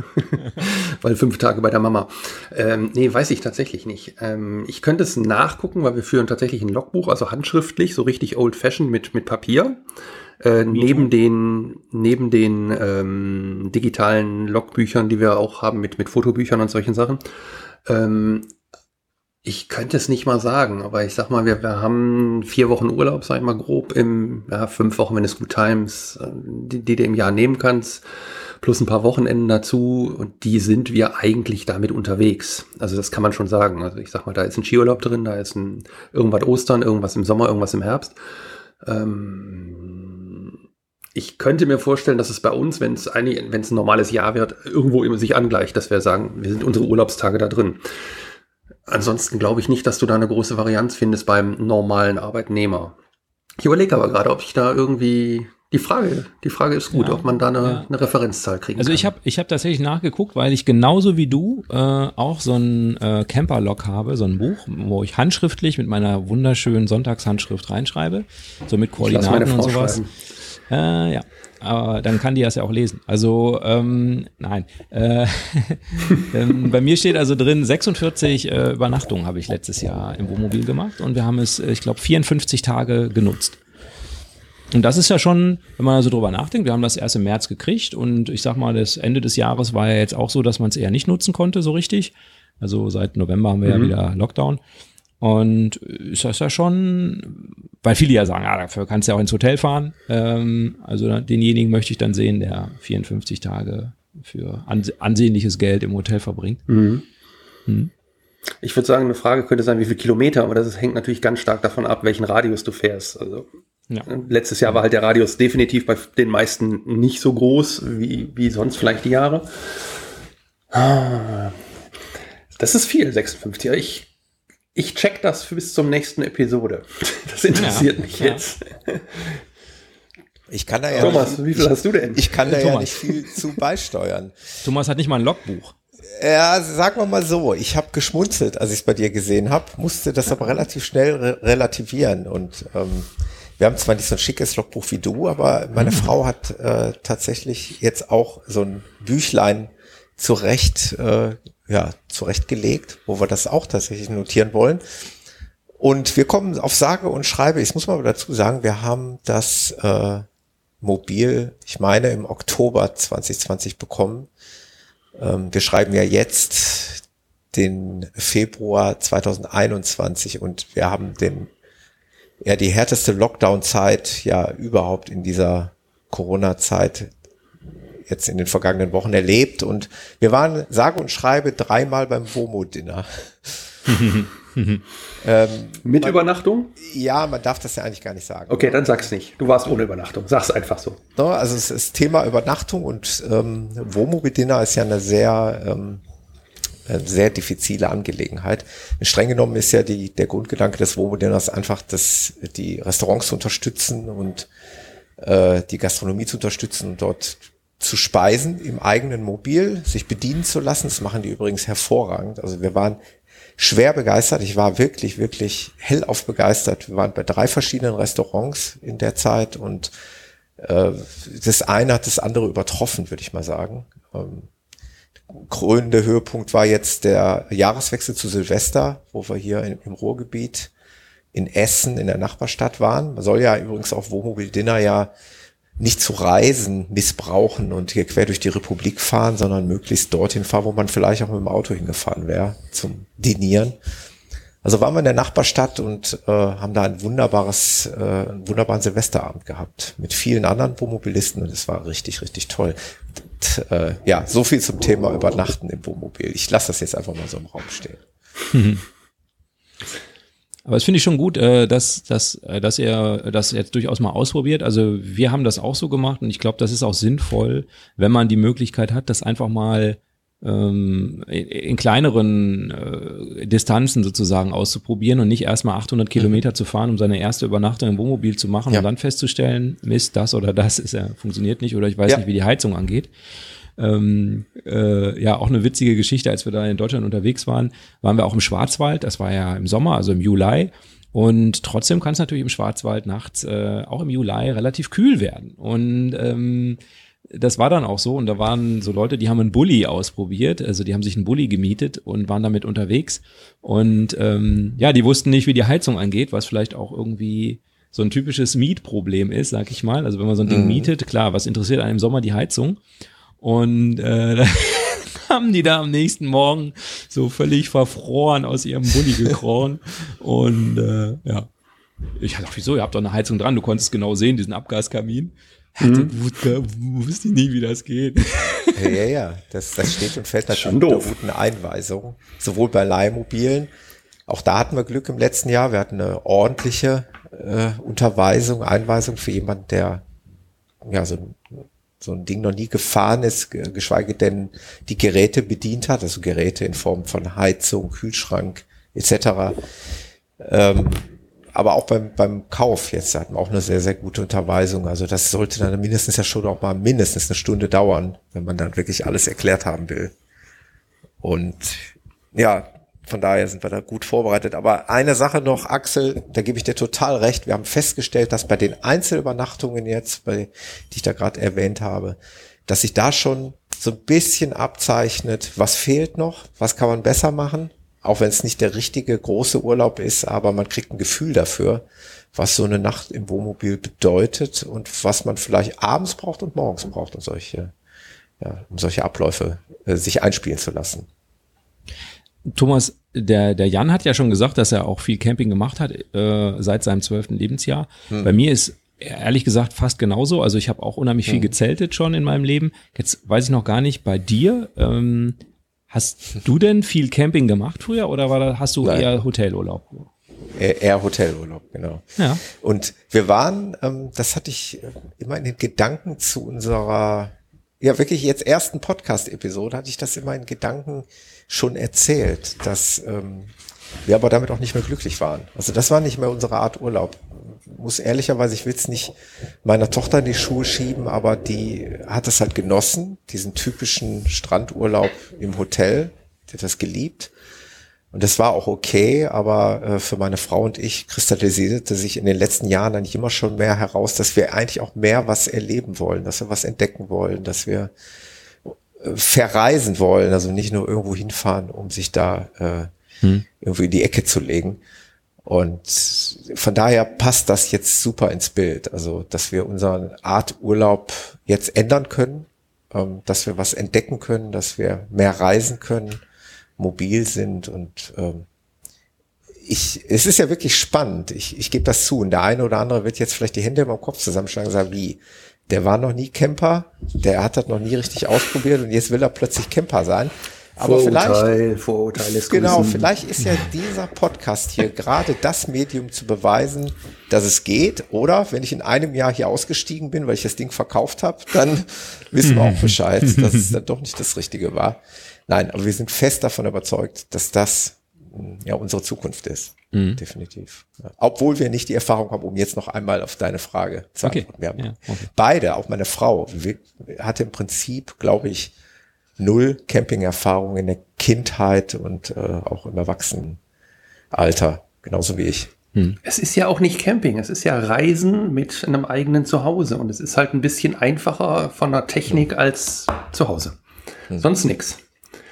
Speaker 3: weil fünf Tage bei der Mama. Ähm, nee, weiß ich tatsächlich nicht. Ähm, ich könnte es nachgucken, weil wir führen tatsächlich ein Logbuch, also handschriftlich, so richtig old-fashioned mit, mit Papier. Äh, neben den, neben den ähm, digitalen Logbüchern, die wir auch haben mit, mit Fotobüchern und solchen Sachen. Ähm, ich könnte es nicht mal sagen, aber ich sag mal, wir, wir haben vier Wochen Urlaub, sag ich mal grob, im, ja, fünf Wochen, wenn es Good Times, äh, die, die du im Jahr nehmen kannst, plus ein paar Wochenenden dazu und die sind wir eigentlich damit unterwegs. Also das kann man schon sagen. Also ich sag mal, da ist ein Skiurlaub drin, da ist ein irgendwas Ostern, irgendwas im Sommer, irgendwas im Herbst. Ähm, ich könnte mir vorstellen, dass es bei uns, wenn es ein, wenn es ein normales Jahr wird, irgendwo immer sich angleicht, dass wir sagen, wir sind unsere Urlaubstage da drin. Ansonsten glaube ich nicht, dass du da eine große Varianz findest beim normalen Arbeitnehmer. Ich überlege aber gerade, ob ich da irgendwie die Frage, die Frage ist gut, ja, ob man da eine, ja. eine Referenzzahl kriegen
Speaker 4: also kann. Also ich habe ich hab tatsächlich nachgeguckt, weil ich genauso wie du äh, auch so ein äh, Camper-Log habe, so ein Buch, wo ich handschriftlich mit meiner wunderschönen Sonntagshandschrift reinschreibe, so mit Koordinaten und sowas. Äh, ja, aber dann kann die das ja auch lesen. Also ähm, nein. Äh, ähm, bei mir steht also drin, 46 äh, Übernachtungen habe ich letztes Jahr im Wohnmobil gemacht und wir haben es, ich glaube, 54 Tage genutzt. Und das ist ja schon, wenn man also drüber nachdenkt, wir haben das erst im März gekriegt und ich sag mal, das Ende des Jahres war ja jetzt auch so, dass man es eher nicht nutzen konnte, so richtig. Also seit November haben wir mhm. ja wieder Lockdown. Und ist das ja schon, weil viele ja sagen, ja, dafür kannst du ja auch ins Hotel fahren. Ähm, also denjenigen möchte ich dann sehen, der 54 Tage für ansehnliches Geld im Hotel verbringt. Mhm.
Speaker 3: Mhm. Ich würde sagen, eine Frage könnte sein, wie viele Kilometer, aber das hängt natürlich ganz stark davon ab, welchen Radius du fährst. Also ja. letztes Jahr war halt der Radius definitiv bei den meisten nicht so groß wie, wie sonst vielleicht die Jahre. Das ist viel, 56. Ich ich check das bis zum nächsten Episode. Das interessiert ja, mich ja. jetzt.
Speaker 2: Ich kann da ja
Speaker 3: Thomas, nicht, wie viel hast du denn?
Speaker 2: Ich kann da Thomas. ja nicht viel zu beisteuern.
Speaker 4: Thomas hat nicht mal ein Logbuch.
Speaker 2: Ja, sagen wir mal so, ich habe geschmunzelt, als ich es bei dir gesehen habe, musste das aber relativ schnell re relativieren. Und ähm, wir haben zwar nicht so ein schickes Logbuch wie du, aber meine mhm. Frau hat äh, tatsächlich jetzt auch so ein Büchlein zurecht äh, ja, zurechtgelegt, wo wir das auch tatsächlich notieren wollen. Und wir kommen auf sage und schreibe, ich muss mal dazu sagen, wir haben das äh, Mobil, ich meine, im Oktober 2020 bekommen. Ähm, wir schreiben ja jetzt den Februar 2021 und wir haben den, ja, die härteste Lockdown-Zeit ja überhaupt in dieser Corona-Zeit jetzt in den vergangenen Wochen erlebt und wir waren sage und schreibe dreimal beim WOMO-Dinner.
Speaker 3: ähm, Mit man, Übernachtung?
Speaker 2: Ja, man darf das ja eigentlich gar nicht sagen.
Speaker 3: Okay, dann sag's nicht. Du warst ohne Übernachtung. Sag's einfach so.
Speaker 2: No, also es ist Thema Übernachtung und ähm, Wohnmobil-Dinner ist ja eine sehr ähm, sehr diffizile Angelegenheit. Streng genommen ist ja die, der Grundgedanke des Wohnmobil-Dinners einfach, dass die Restaurants zu unterstützen und äh, die Gastronomie zu unterstützen und dort zu speisen im eigenen Mobil, sich bedienen zu lassen. Das machen die übrigens hervorragend. Also wir waren schwer begeistert. Ich war wirklich, wirklich hellauf begeistert. Wir waren bei drei verschiedenen Restaurants in der Zeit und äh, das eine hat das andere übertroffen, würde ich mal sagen. Ähm, krönende Höhepunkt war jetzt der Jahreswechsel zu Silvester, wo wir hier im, im Ruhrgebiet in Essen in der Nachbarstadt waren. Man soll ja übrigens auf Wohnmobil Dinner ja nicht zu reisen missbrauchen und hier quer durch die Republik fahren, sondern möglichst dorthin fahren, wo man vielleicht auch mit dem Auto hingefahren wäre zum Dinieren. Also waren wir in der Nachbarstadt und äh, haben da ein wunderbares, äh, einen wunderbaren Silvesterabend gehabt mit vielen anderen Wohnmobilisten und es war richtig, richtig toll. Und, äh, ja, so viel zum Thema Übernachten im Wohnmobil. Ich lasse das jetzt einfach mal so im Raum stehen.
Speaker 4: Aber das finde ich schon gut, äh, dass, dass, äh, dass er das jetzt durchaus mal ausprobiert. Also wir haben das auch so gemacht und ich glaube, das ist auch sinnvoll, wenn man die Möglichkeit hat, das einfach mal ähm, in kleineren äh, Distanzen sozusagen auszuprobieren und nicht erstmal 800 Kilometer mhm. zu fahren, um seine erste Übernachtung im Wohnmobil zu machen ja. und dann festzustellen, Mist, das oder das ist ja, funktioniert nicht oder ich weiß ja. nicht, wie die Heizung angeht ähm, äh, ja auch eine witzige Geschichte, als wir da in Deutschland unterwegs waren, waren wir auch im Schwarzwald, das war ja im Sommer, also im Juli. Und trotzdem kann es natürlich im Schwarzwald nachts, äh, auch im Juli, relativ kühl werden. Und ähm, das war dann auch so. Und da waren so Leute, die haben einen Bulli ausprobiert. Also die haben sich einen Bulli gemietet und waren damit unterwegs. Und ähm, ja, die wussten nicht, wie die Heizung angeht, was vielleicht auch irgendwie so ein typisches Mietproblem ist, sag ich mal. Also wenn man so ein Ding mhm. mietet, klar, was interessiert einem im Sommer die Heizung? Und äh, da haben die da am nächsten Morgen so völlig verfroren aus ihrem Bulli gekrochen. und äh, ja, ich dachte, wieso, ihr habt doch eine Heizung dran, du konntest genau sehen, diesen Abgaskamin. Mhm. Wusste ich nie, wie das geht.
Speaker 2: Ja, ja, ja. Das, das steht und fällt natürlich mit einer guten Einweisung. Sowohl bei Leihmobilen, auch da hatten wir Glück im letzten Jahr. Wir hatten eine ordentliche äh, Unterweisung, Einweisung für jemanden, der ja so, so ein Ding noch nie gefahren ist, geschweige denn die Geräte bedient hat, also Geräte in Form von Heizung, Kühlschrank etc. Ähm, aber auch beim, beim Kauf jetzt hatten wir auch eine sehr, sehr gute Unterweisung. Also das sollte dann mindestens ja schon auch mal mindestens eine Stunde dauern, wenn man dann wirklich alles erklärt haben will. Und ja, von daher sind wir da gut vorbereitet. Aber eine Sache noch, Axel, da gebe ich dir total recht. Wir haben festgestellt, dass bei den Einzelübernachtungen jetzt, bei, die ich da gerade erwähnt habe, dass sich da schon so ein bisschen abzeichnet, was fehlt noch, was kann man besser machen, auch wenn es nicht der richtige große Urlaub ist, aber man kriegt ein Gefühl dafür, was so eine Nacht im Wohnmobil bedeutet und was man vielleicht abends braucht und morgens braucht, um solche, ja, um solche Abläufe äh, sich einspielen zu lassen.
Speaker 4: Thomas, der, der Jan hat ja schon gesagt, dass er auch viel Camping gemacht hat äh, seit seinem zwölften Lebensjahr. Hm. Bei mir ist ehrlich gesagt fast genauso. Also ich habe auch unheimlich viel hm. gezeltet schon in meinem Leben. Jetzt weiß ich noch gar nicht bei dir. Ähm, hast du denn viel Camping gemacht früher oder war da, hast du Nein. eher Hotelurlaub?
Speaker 2: Eher Hotelurlaub, genau.
Speaker 4: Ja.
Speaker 2: Und wir waren, ähm, das hatte ich äh, immer in den Gedanken zu unserer, ja wirklich jetzt ersten Podcast-Episode, hatte ich das immer in Gedanken schon erzählt, dass ähm, wir aber damit auch nicht mehr glücklich waren. Also das war nicht mehr unsere Art Urlaub. Muss ehrlicherweise, ich will es nicht meiner Tochter in die Schuhe schieben, aber die hat es halt genossen, diesen typischen Strandurlaub im Hotel. Die hat das geliebt. Und das war auch okay, aber äh, für meine Frau und ich kristallisierte sich in den letzten Jahren eigentlich immer schon mehr heraus, dass wir eigentlich auch mehr was erleben wollen, dass wir was entdecken wollen, dass wir verreisen wollen, also nicht nur irgendwo hinfahren, um sich da äh, hm. irgendwie in die Ecke zu legen. Und von daher passt das jetzt super ins Bild. Also, dass wir unseren Art Urlaub jetzt ändern können, ähm, dass wir was entdecken können, dass wir mehr reisen können, mobil sind und ähm, ich, es ist ja wirklich spannend. Ich, ich gebe das zu. Und der eine oder andere wird jetzt vielleicht die Hände im Kopf zusammenschlagen und sagen, wie, der war noch nie Camper, der hat das noch nie richtig ausprobiert und jetzt will er plötzlich Camper sein. Aber Vorurteil, vielleicht,
Speaker 3: Vorurteil ist
Speaker 2: genau, grüßen. vielleicht ist ja dieser Podcast hier gerade das Medium zu beweisen, dass es geht. Oder wenn ich in einem Jahr hier ausgestiegen bin, weil ich das Ding verkauft habe, dann wissen wir auch Bescheid, dass es dann doch nicht das Richtige war. Nein, aber wir sind fest davon überzeugt, dass das ja unsere Zukunft ist. Mhm. Definitiv. Ja. Obwohl wir nicht die Erfahrung haben, um jetzt noch einmal auf deine Frage zu
Speaker 4: okay. antworten.
Speaker 2: Wir haben ja, okay. beide, auch meine Frau, hatte im Prinzip, glaube ich, null Camping-Erfahrung in der Kindheit und äh, auch im Erwachsenenalter, genauso wie ich.
Speaker 3: Hm. Es ist ja auch nicht Camping, es ist ja Reisen mit einem eigenen Zuhause und es ist halt ein bisschen einfacher von der Technik hm. als zu Hause. Hm. Sonst nix.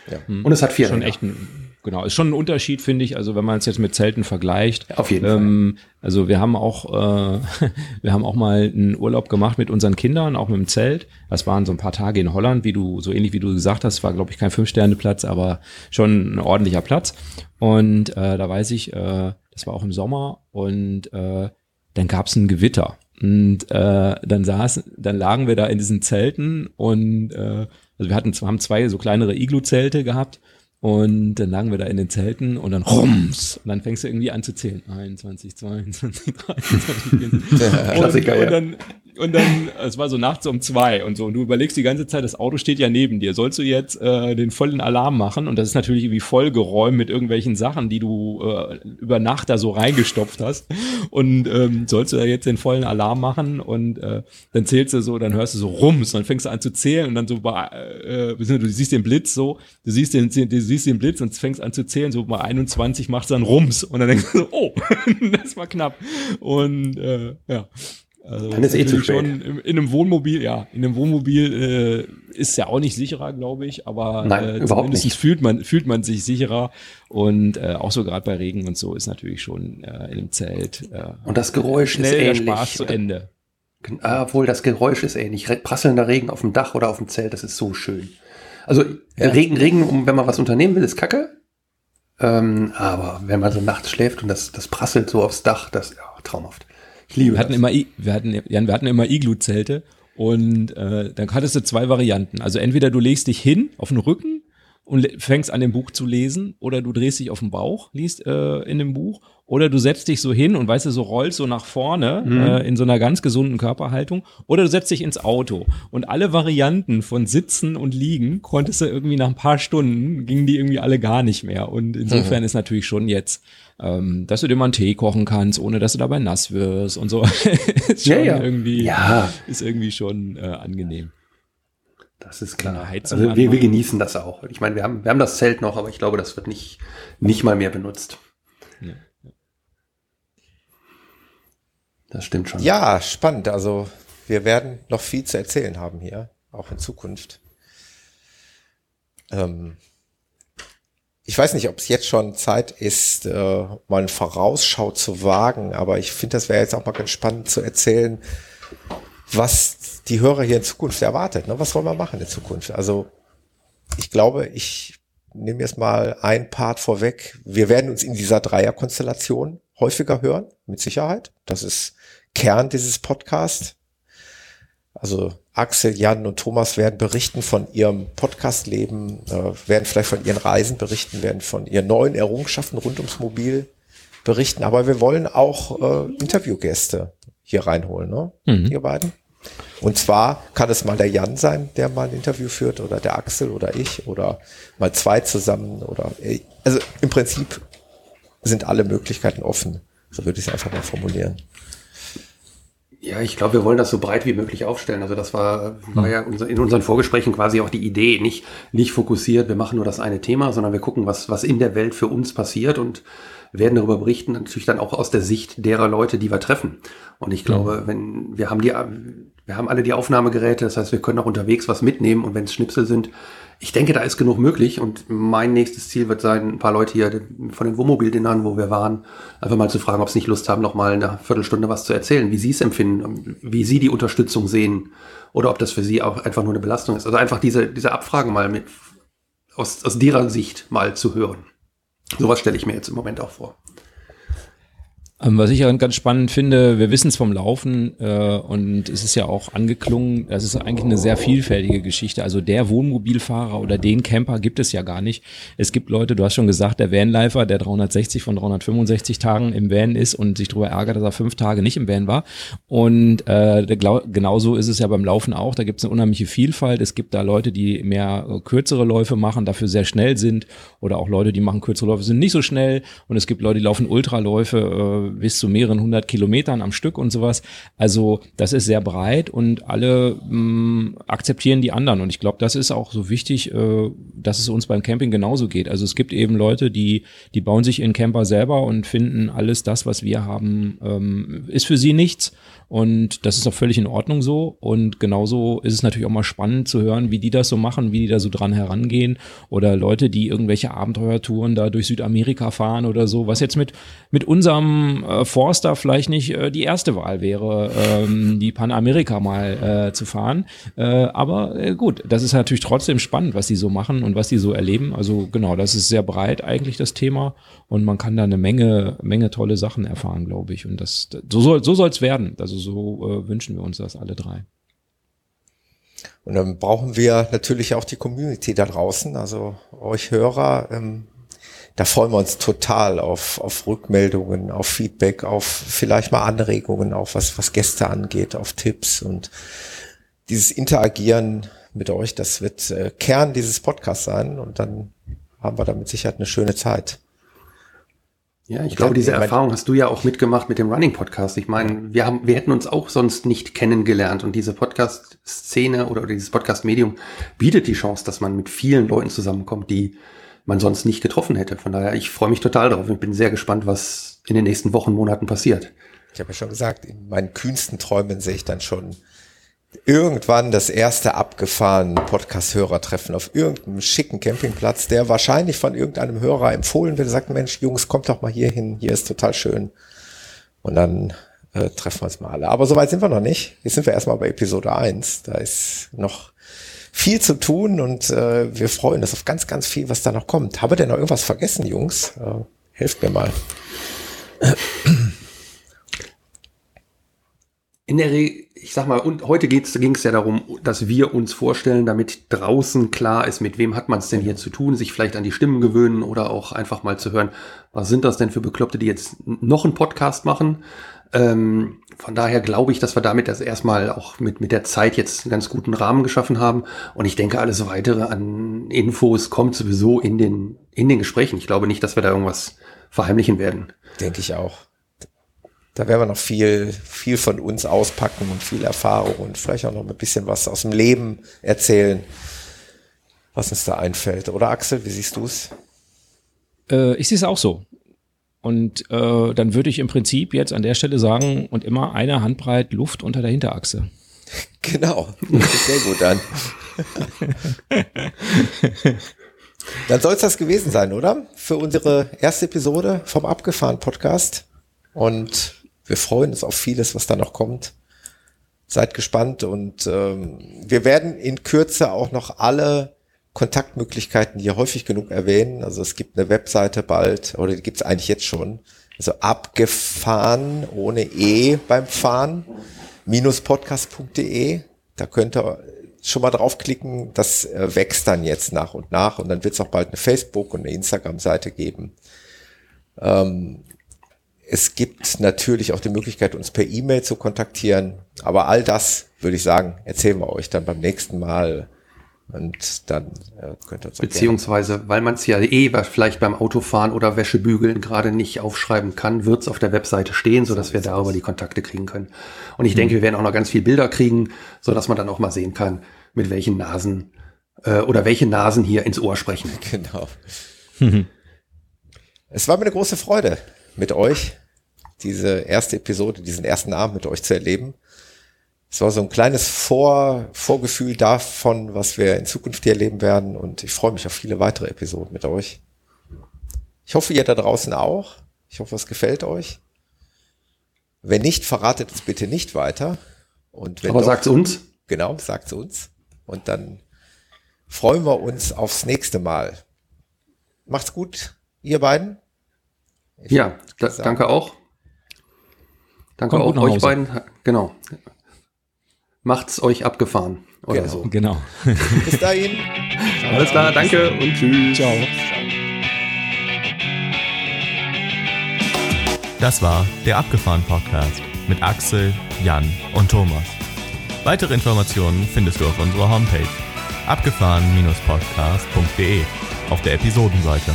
Speaker 4: Ja. Und es hat vier Schon echt ein Genau, ist schon ein Unterschied, finde ich. Also wenn man es jetzt mit Zelten vergleicht.
Speaker 3: Auf jeden ähm,
Speaker 4: Fall. Also wir haben auch, äh, wir haben auch mal einen Urlaub gemacht mit unseren Kindern, auch mit dem Zelt. Das waren so ein paar Tage in Holland, wie du, so ähnlich wie du gesagt hast, war, glaube ich, kein Fünf-Sterne-Platz, aber schon ein ordentlicher Platz. Und äh, da weiß ich, äh, das war auch im Sommer und äh, dann gab es ein Gewitter. Und äh, dann saß, dann lagen wir da in diesen Zelten und äh, also wir hatten, haben zwei so kleinere Iglu-Zelte gehabt und dann lagen wir da in den Zelten und dann rums. Und dann fängst du irgendwie an zu zählen. 21, 22, 23, 24.
Speaker 3: Klassiker,
Speaker 4: und, und dann und dann, es war so nachts um zwei und so, und du überlegst die ganze Zeit, das Auto steht ja neben dir. Sollst du jetzt äh, den vollen Alarm machen? Und das ist natürlich irgendwie vollgeräumt mit irgendwelchen Sachen, die du äh, über Nacht da so reingestopft hast. Und ähm, sollst du da jetzt den vollen Alarm machen? Und äh, dann zählst du so, dann hörst du so Rums, dann fängst du an zu zählen und dann so bei, äh, du siehst den Blitz so, du siehst den, du siehst den Blitz und fängst an zu zählen, so bei 21 machst du dann Rums und dann denkst du so, oh, das war knapp. Und äh, ja. Also
Speaker 3: Dann ist eh zu spät.
Speaker 4: schon in, in einem Wohnmobil, ja, in einem Wohnmobil äh, ist ja auch nicht sicherer, glaube ich, aber
Speaker 3: Nein,
Speaker 4: äh, zumindest
Speaker 3: nicht.
Speaker 4: fühlt man fühlt man sich sicherer und äh, auch so gerade bei Regen und so ist natürlich schon äh, in einem Zelt äh,
Speaker 3: Und das Geräusch
Speaker 4: schnell
Speaker 3: ist
Speaker 4: der
Speaker 3: ähnlich.
Speaker 4: Spaß zu Ende.
Speaker 3: Ah, Obwohl das Geräusch ist ähnlich. Prasselnder Regen auf dem Dach oder auf dem Zelt, das ist so schön. Also Regen, Regen, um, wenn man was unternehmen will, ist kacke. Ähm, aber wenn man so nachts schläft und das, das prasselt so aufs Dach, das ja, traumhaft. Ich liebe
Speaker 4: Wir hatten
Speaker 3: das.
Speaker 4: immer, I- wir hatten, Jan, wir hatten immer Iglu-Zelte und äh, dann hattest du zwei Varianten. Also entweder du legst dich hin auf den Rücken und fängst an dem Buch zu lesen oder du drehst dich auf den Bauch, liest äh, in dem Buch oder du setzt dich so hin und weißt du, so rollst so nach vorne äh, in so einer ganz gesunden Körperhaltung oder du setzt dich ins Auto und alle Varianten von Sitzen und Liegen konntest du irgendwie nach ein paar Stunden, gingen die irgendwie alle gar nicht mehr und insofern ist natürlich schon jetzt, ähm, dass du dir mal einen Tee kochen kannst, ohne dass du dabei nass wirst und so, ist schon
Speaker 3: Ja, ja.
Speaker 4: irgendwie,
Speaker 3: Ja.
Speaker 4: ist irgendwie schon äh, angenehm.
Speaker 3: Das ist klar. Also wir, wir genießen das auch. Ich meine, wir haben, wir haben das Zelt noch, aber ich glaube, das wird nicht, nicht mal mehr benutzt.
Speaker 4: Ja.
Speaker 3: Das stimmt schon.
Speaker 2: Ja, spannend. Also wir werden noch viel zu erzählen haben hier, auch in Zukunft. Ähm, ich weiß nicht, ob es jetzt schon Zeit ist, äh, mal eine Vorausschau zu wagen, aber ich finde, das wäre jetzt auch mal ganz spannend zu erzählen, was die Hörer hier in Zukunft erwartet. Ne? Was wollen wir machen in Zukunft? Also ich glaube, ich nehme jetzt mal ein Part vorweg. Wir werden uns in dieser Dreierkonstellation häufiger hören, mit Sicherheit. Das ist Kern dieses Podcasts. Also Axel, Jan und Thomas werden berichten von ihrem Podcastleben, äh, werden vielleicht von ihren Reisen berichten, werden von ihren neuen Errungenschaften rund ums Mobil berichten. Aber wir wollen auch äh, Interviewgäste hier reinholen, ne?
Speaker 4: Mhm.
Speaker 2: Ihr beiden. Und zwar kann es mal der Jan sein, der mal ein Interview führt, oder der Axel oder ich, oder mal zwei zusammen, oder äh, also im Prinzip sind alle Möglichkeiten offen. So würde ich es einfach mal formulieren.
Speaker 3: Ja, ich glaube, wir wollen das so breit wie möglich aufstellen. Also das war, war ja unser, in unseren Vorgesprächen quasi auch die Idee, nicht, nicht fokussiert, wir machen nur das eine Thema, sondern wir gucken, was, was in der Welt für uns passiert und werden darüber berichten, natürlich dann auch aus der Sicht derer Leute, die wir treffen. Und ich glaube, wenn wir haben die, wir haben alle die Aufnahmegeräte, das heißt, wir können auch unterwegs was mitnehmen und wenn es Schnipsel sind, ich denke, da ist genug möglich und mein nächstes Ziel wird sein, ein paar Leute hier von den Wohnmobildinnern, wo wir waren, einfach mal zu fragen, ob sie nicht Lust haben, noch mal eine Viertelstunde was zu erzählen, wie sie es empfinden, wie sie die Unterstützung sehen oder ob das für sie auch einfach nur eine Belastung ist. Also einfach diese, diese Abfragen mal mit aus, aus derer Sicht mal zu hören. Sowas stelle ich mir jetzt im Moment auch vor.
Speaker 4: Ähm, was ich ja ganz spannend finde, wir wissen es vom Laufen äh, und es ist ja auch angeklungen, das ist eigentlich eine sehr vielfältige Geschichte. Also der Wohnmobilfahrer oder den Camper gibt es ja gar nicht. Es gibt Leute, du hast schon gesagt, der Vanlifer, der 360 von 365 Tagen im Van ist und sich darüber ärgert, dass er fünf Tage nicht im Van war. Und äh, genauso ist es ja beim Laufen auch. Da gibt es eine unheimliche Vielfalt. Es gibt da Leute, die mehr äh, kürzere Läufe machen, dafür sehr schnell sind oder auch Leute, die machen kürzere Läufe, sind nicht so schnell. Und es gibt Leute, die laufen Ultraläufe äh, bis zu mehreren hundert Kilometern am Stück und sowas. Also das ist sehr breit und alle mh, akzeptieren die anderen. Und ich glaube, das ist auch so wichtig, äh, dass es uns beim Camping genauso geht. Also es gibt eben Leute, die, die bauen sich in Camper selber und finden alles das, was wir haben, ähm, ist für sie nichts. Und das ist auch völlig in Ordnung so. Und genauso ist es natürlich auch mal spannend zu hören, wie die das so machen, wie die da so dran herangehen. Oder Leute, die irgendwelche Abenteuertouren da durch Südamerika fahren oder so, was jetzt mit, mit unserem äh, Forster vielleicht nicht äh, die erste Wahl wäre, ähm, die Panamerika mal äh, zu fahren. Äh, aber äh, gut, das ist natürlich trotzdem spannend, was die so machen und was die so erleben. Also genau, das ist sehr breit eigentlich das Thema. Und man kann da eine Menge, Menge tolle Sachen erfahren, glaube ich. Und das, so soll so werden. Also so äh, wünschen wir uns das alle drei.
Speaker 2: Und dann brauchen wir natürlich auch die Community da draußen, also euch Hörer. Ähm, da freuen wir uns total auf, auf Rückmeldungen, auf Feedback, auf vielleicht mal Anregungen, auf was, was Gäste angeht, auf Tipps und dieses Interagieren mit euch, das wird äh, Kern dieses Podcasts sein und dann haben wir da mit Sicherheit eine schöne Zeit.
Speaker 3: Ja, ich glaube, diese Erfahrung hast du ja auch mitgemacht mit dem Running Podcast. Ich meine, wir haben, wir hätten uns auch sonst nicht kennengelernt und diese Podcast-Szene oder, oder dieses Podcast-Medium bietet die Chance, dass man mit vielen Leuten zusammenkommt, die man sonst nicht getroffen hätte. Von daher, ich freue mich total darauf. Ich bin sehr gespannt, was in den nächsten Wochen, Monaten passiert.
Speaker 2: Ich habe ja schon gesagt, in meinen kühnsten Träumen sehe ich dann schon irgendwann das erste abgefahren Podcast-Hörertreffen auf irgendeinem schicken Campingplatz, der wahrscheinlich von irgendeinem Hörer empfohlen wird, sagt, Mensch, Jungs, kommt doch mal hier hin, hier ist total schön. Und dann äh, treffen wir uns mal alle. Aber soweit sind wir noch nicht. Jetzt sind wir erstmal bei Episode 1. Da ist noch viel zu tun und äh, wir freuen uns auf ganz, ganz viel, was da noch kommt. Habe denn noch irgendwas vergessen, Jungs? Äh, helft mir mal.
Speaker 3: In der Regel, ich sag mal, und heute ging es ja darum, dass wir uns vorstellen, damit draußen klar ist, mit wem hat man es denn hier zu tun, sich vielleicht an die Stimmen gewöhnen oder auch einfach mal zu hören, was sind das denn für Bekloppte, die jetzt noch einen Podcast machen. Ähm, von daher glaube ich, dass wir damit das erstmal auch mit, mit der Zeit jetzt einen ganz guten Rahmen geschaffen haben. Und ich denke, alles weitere an Infos kommt sowieso in den, in den Gesprächen. Ich glaube nicht, dass wir da irgendwas verheimlichen werden.
Speaker 2: Denke ich auch. Da werden wir noch viel, viel von uns auspacken und viel Erfahrung und vielleicht auch noch ein bisschen was aus dem Leben erzählen, was uns da einfällt. Oder Axel, wie siehst du es?
Speaker 4: Äh, ich sehe es auch so. Und äh, dann würde ich im Prinzip jetzt an der Stelle sagen, und immer eine Handbreit Luft unter der Hinterachse.
Speaker 2: Genau, das ist sehr gut an. dann soll es das gewesen sein, oder? Für unsere erste Episode vom Abgefahren Podcast. Und wir freuen uns auf vieles, was da noch kommt. Seid gespannt und ähm, wir werden in Kürze auch noch alle Kontaktmöglichkeiten hier häufig genug erwähnen. Also es gibt eine Webseite bald, oder die gibt es eigentlich jetzt schon. Also abgefahren ohne E beim Fahren, minuspodcast.de. Da könnt ihr schon mal draufklicken. Das äh, wächst dann jetzt nach und nach und dann wird es auch bald eine Facebook- und eine Instagram-Seite geben. Ähm, es gibt natürlich auch die Möglichkeit, uns per E-Mail zu kontaktieren. Aber all das, würde ich sagen, erzählen wir euch dann beim nächsten Mal. Und dann
Speaker 3: äh, könnt ihr Beziehungsweise, weil man es ja eh vielleicht beim Autofahren oder Wäschebügeln gerade nicht aufschreiben kann, wird es auf der Webseite stehen, sodass so wir darüber die Kontakte kriegen können. Und ich hm. denke, wir werden auch noch ganz viel Bilder kriegen, sodass man dann auch mal sehen kann, mit welchen Nasen äh, oder welche Nasen hier ins Ohr sprechen.
Speaker 2: Genau. es war mir eine große Freude mit euch diese erste Episode, diesen ersten Abend mit euch zu erleben. Es war so ein kleines Vor Vorgefühl davon, was wir in Zukunft hier erleben werden und ich freue mich auf viele weitere Episoden mit euch. Ich hoffe, ihr da draußen auch. Ich hoffe, es gefällt euch. Wenn nicht, verratet es bitte nicht weiter. Und wenn
Speaker 3: Aber sagt uns.
Speaker 2: Genau, sagt uns. Und dann freuen wir uns aufs nächste Mal. Macht's gut, ihr beiden.
Speaker 3: Ich ja, danke auch. Danke Kommt auch euch beiden. Genau. Macht's euch abgefahren oder
Speaker 4: genau.
Speaker 3: so.
Speaker 4: Genau.
Speaker 2: Bis dahin.
Speaker 3: Alles klar, danke und tschüss.
Speaker 4: Ciao.
Speaker 1: Das war der Abgefahren Podcast mit Axel, Jan und Thomas. Weitere Informationen findest du auf unserer Homepage abgefahren-podcast.de auf der Episodenseite.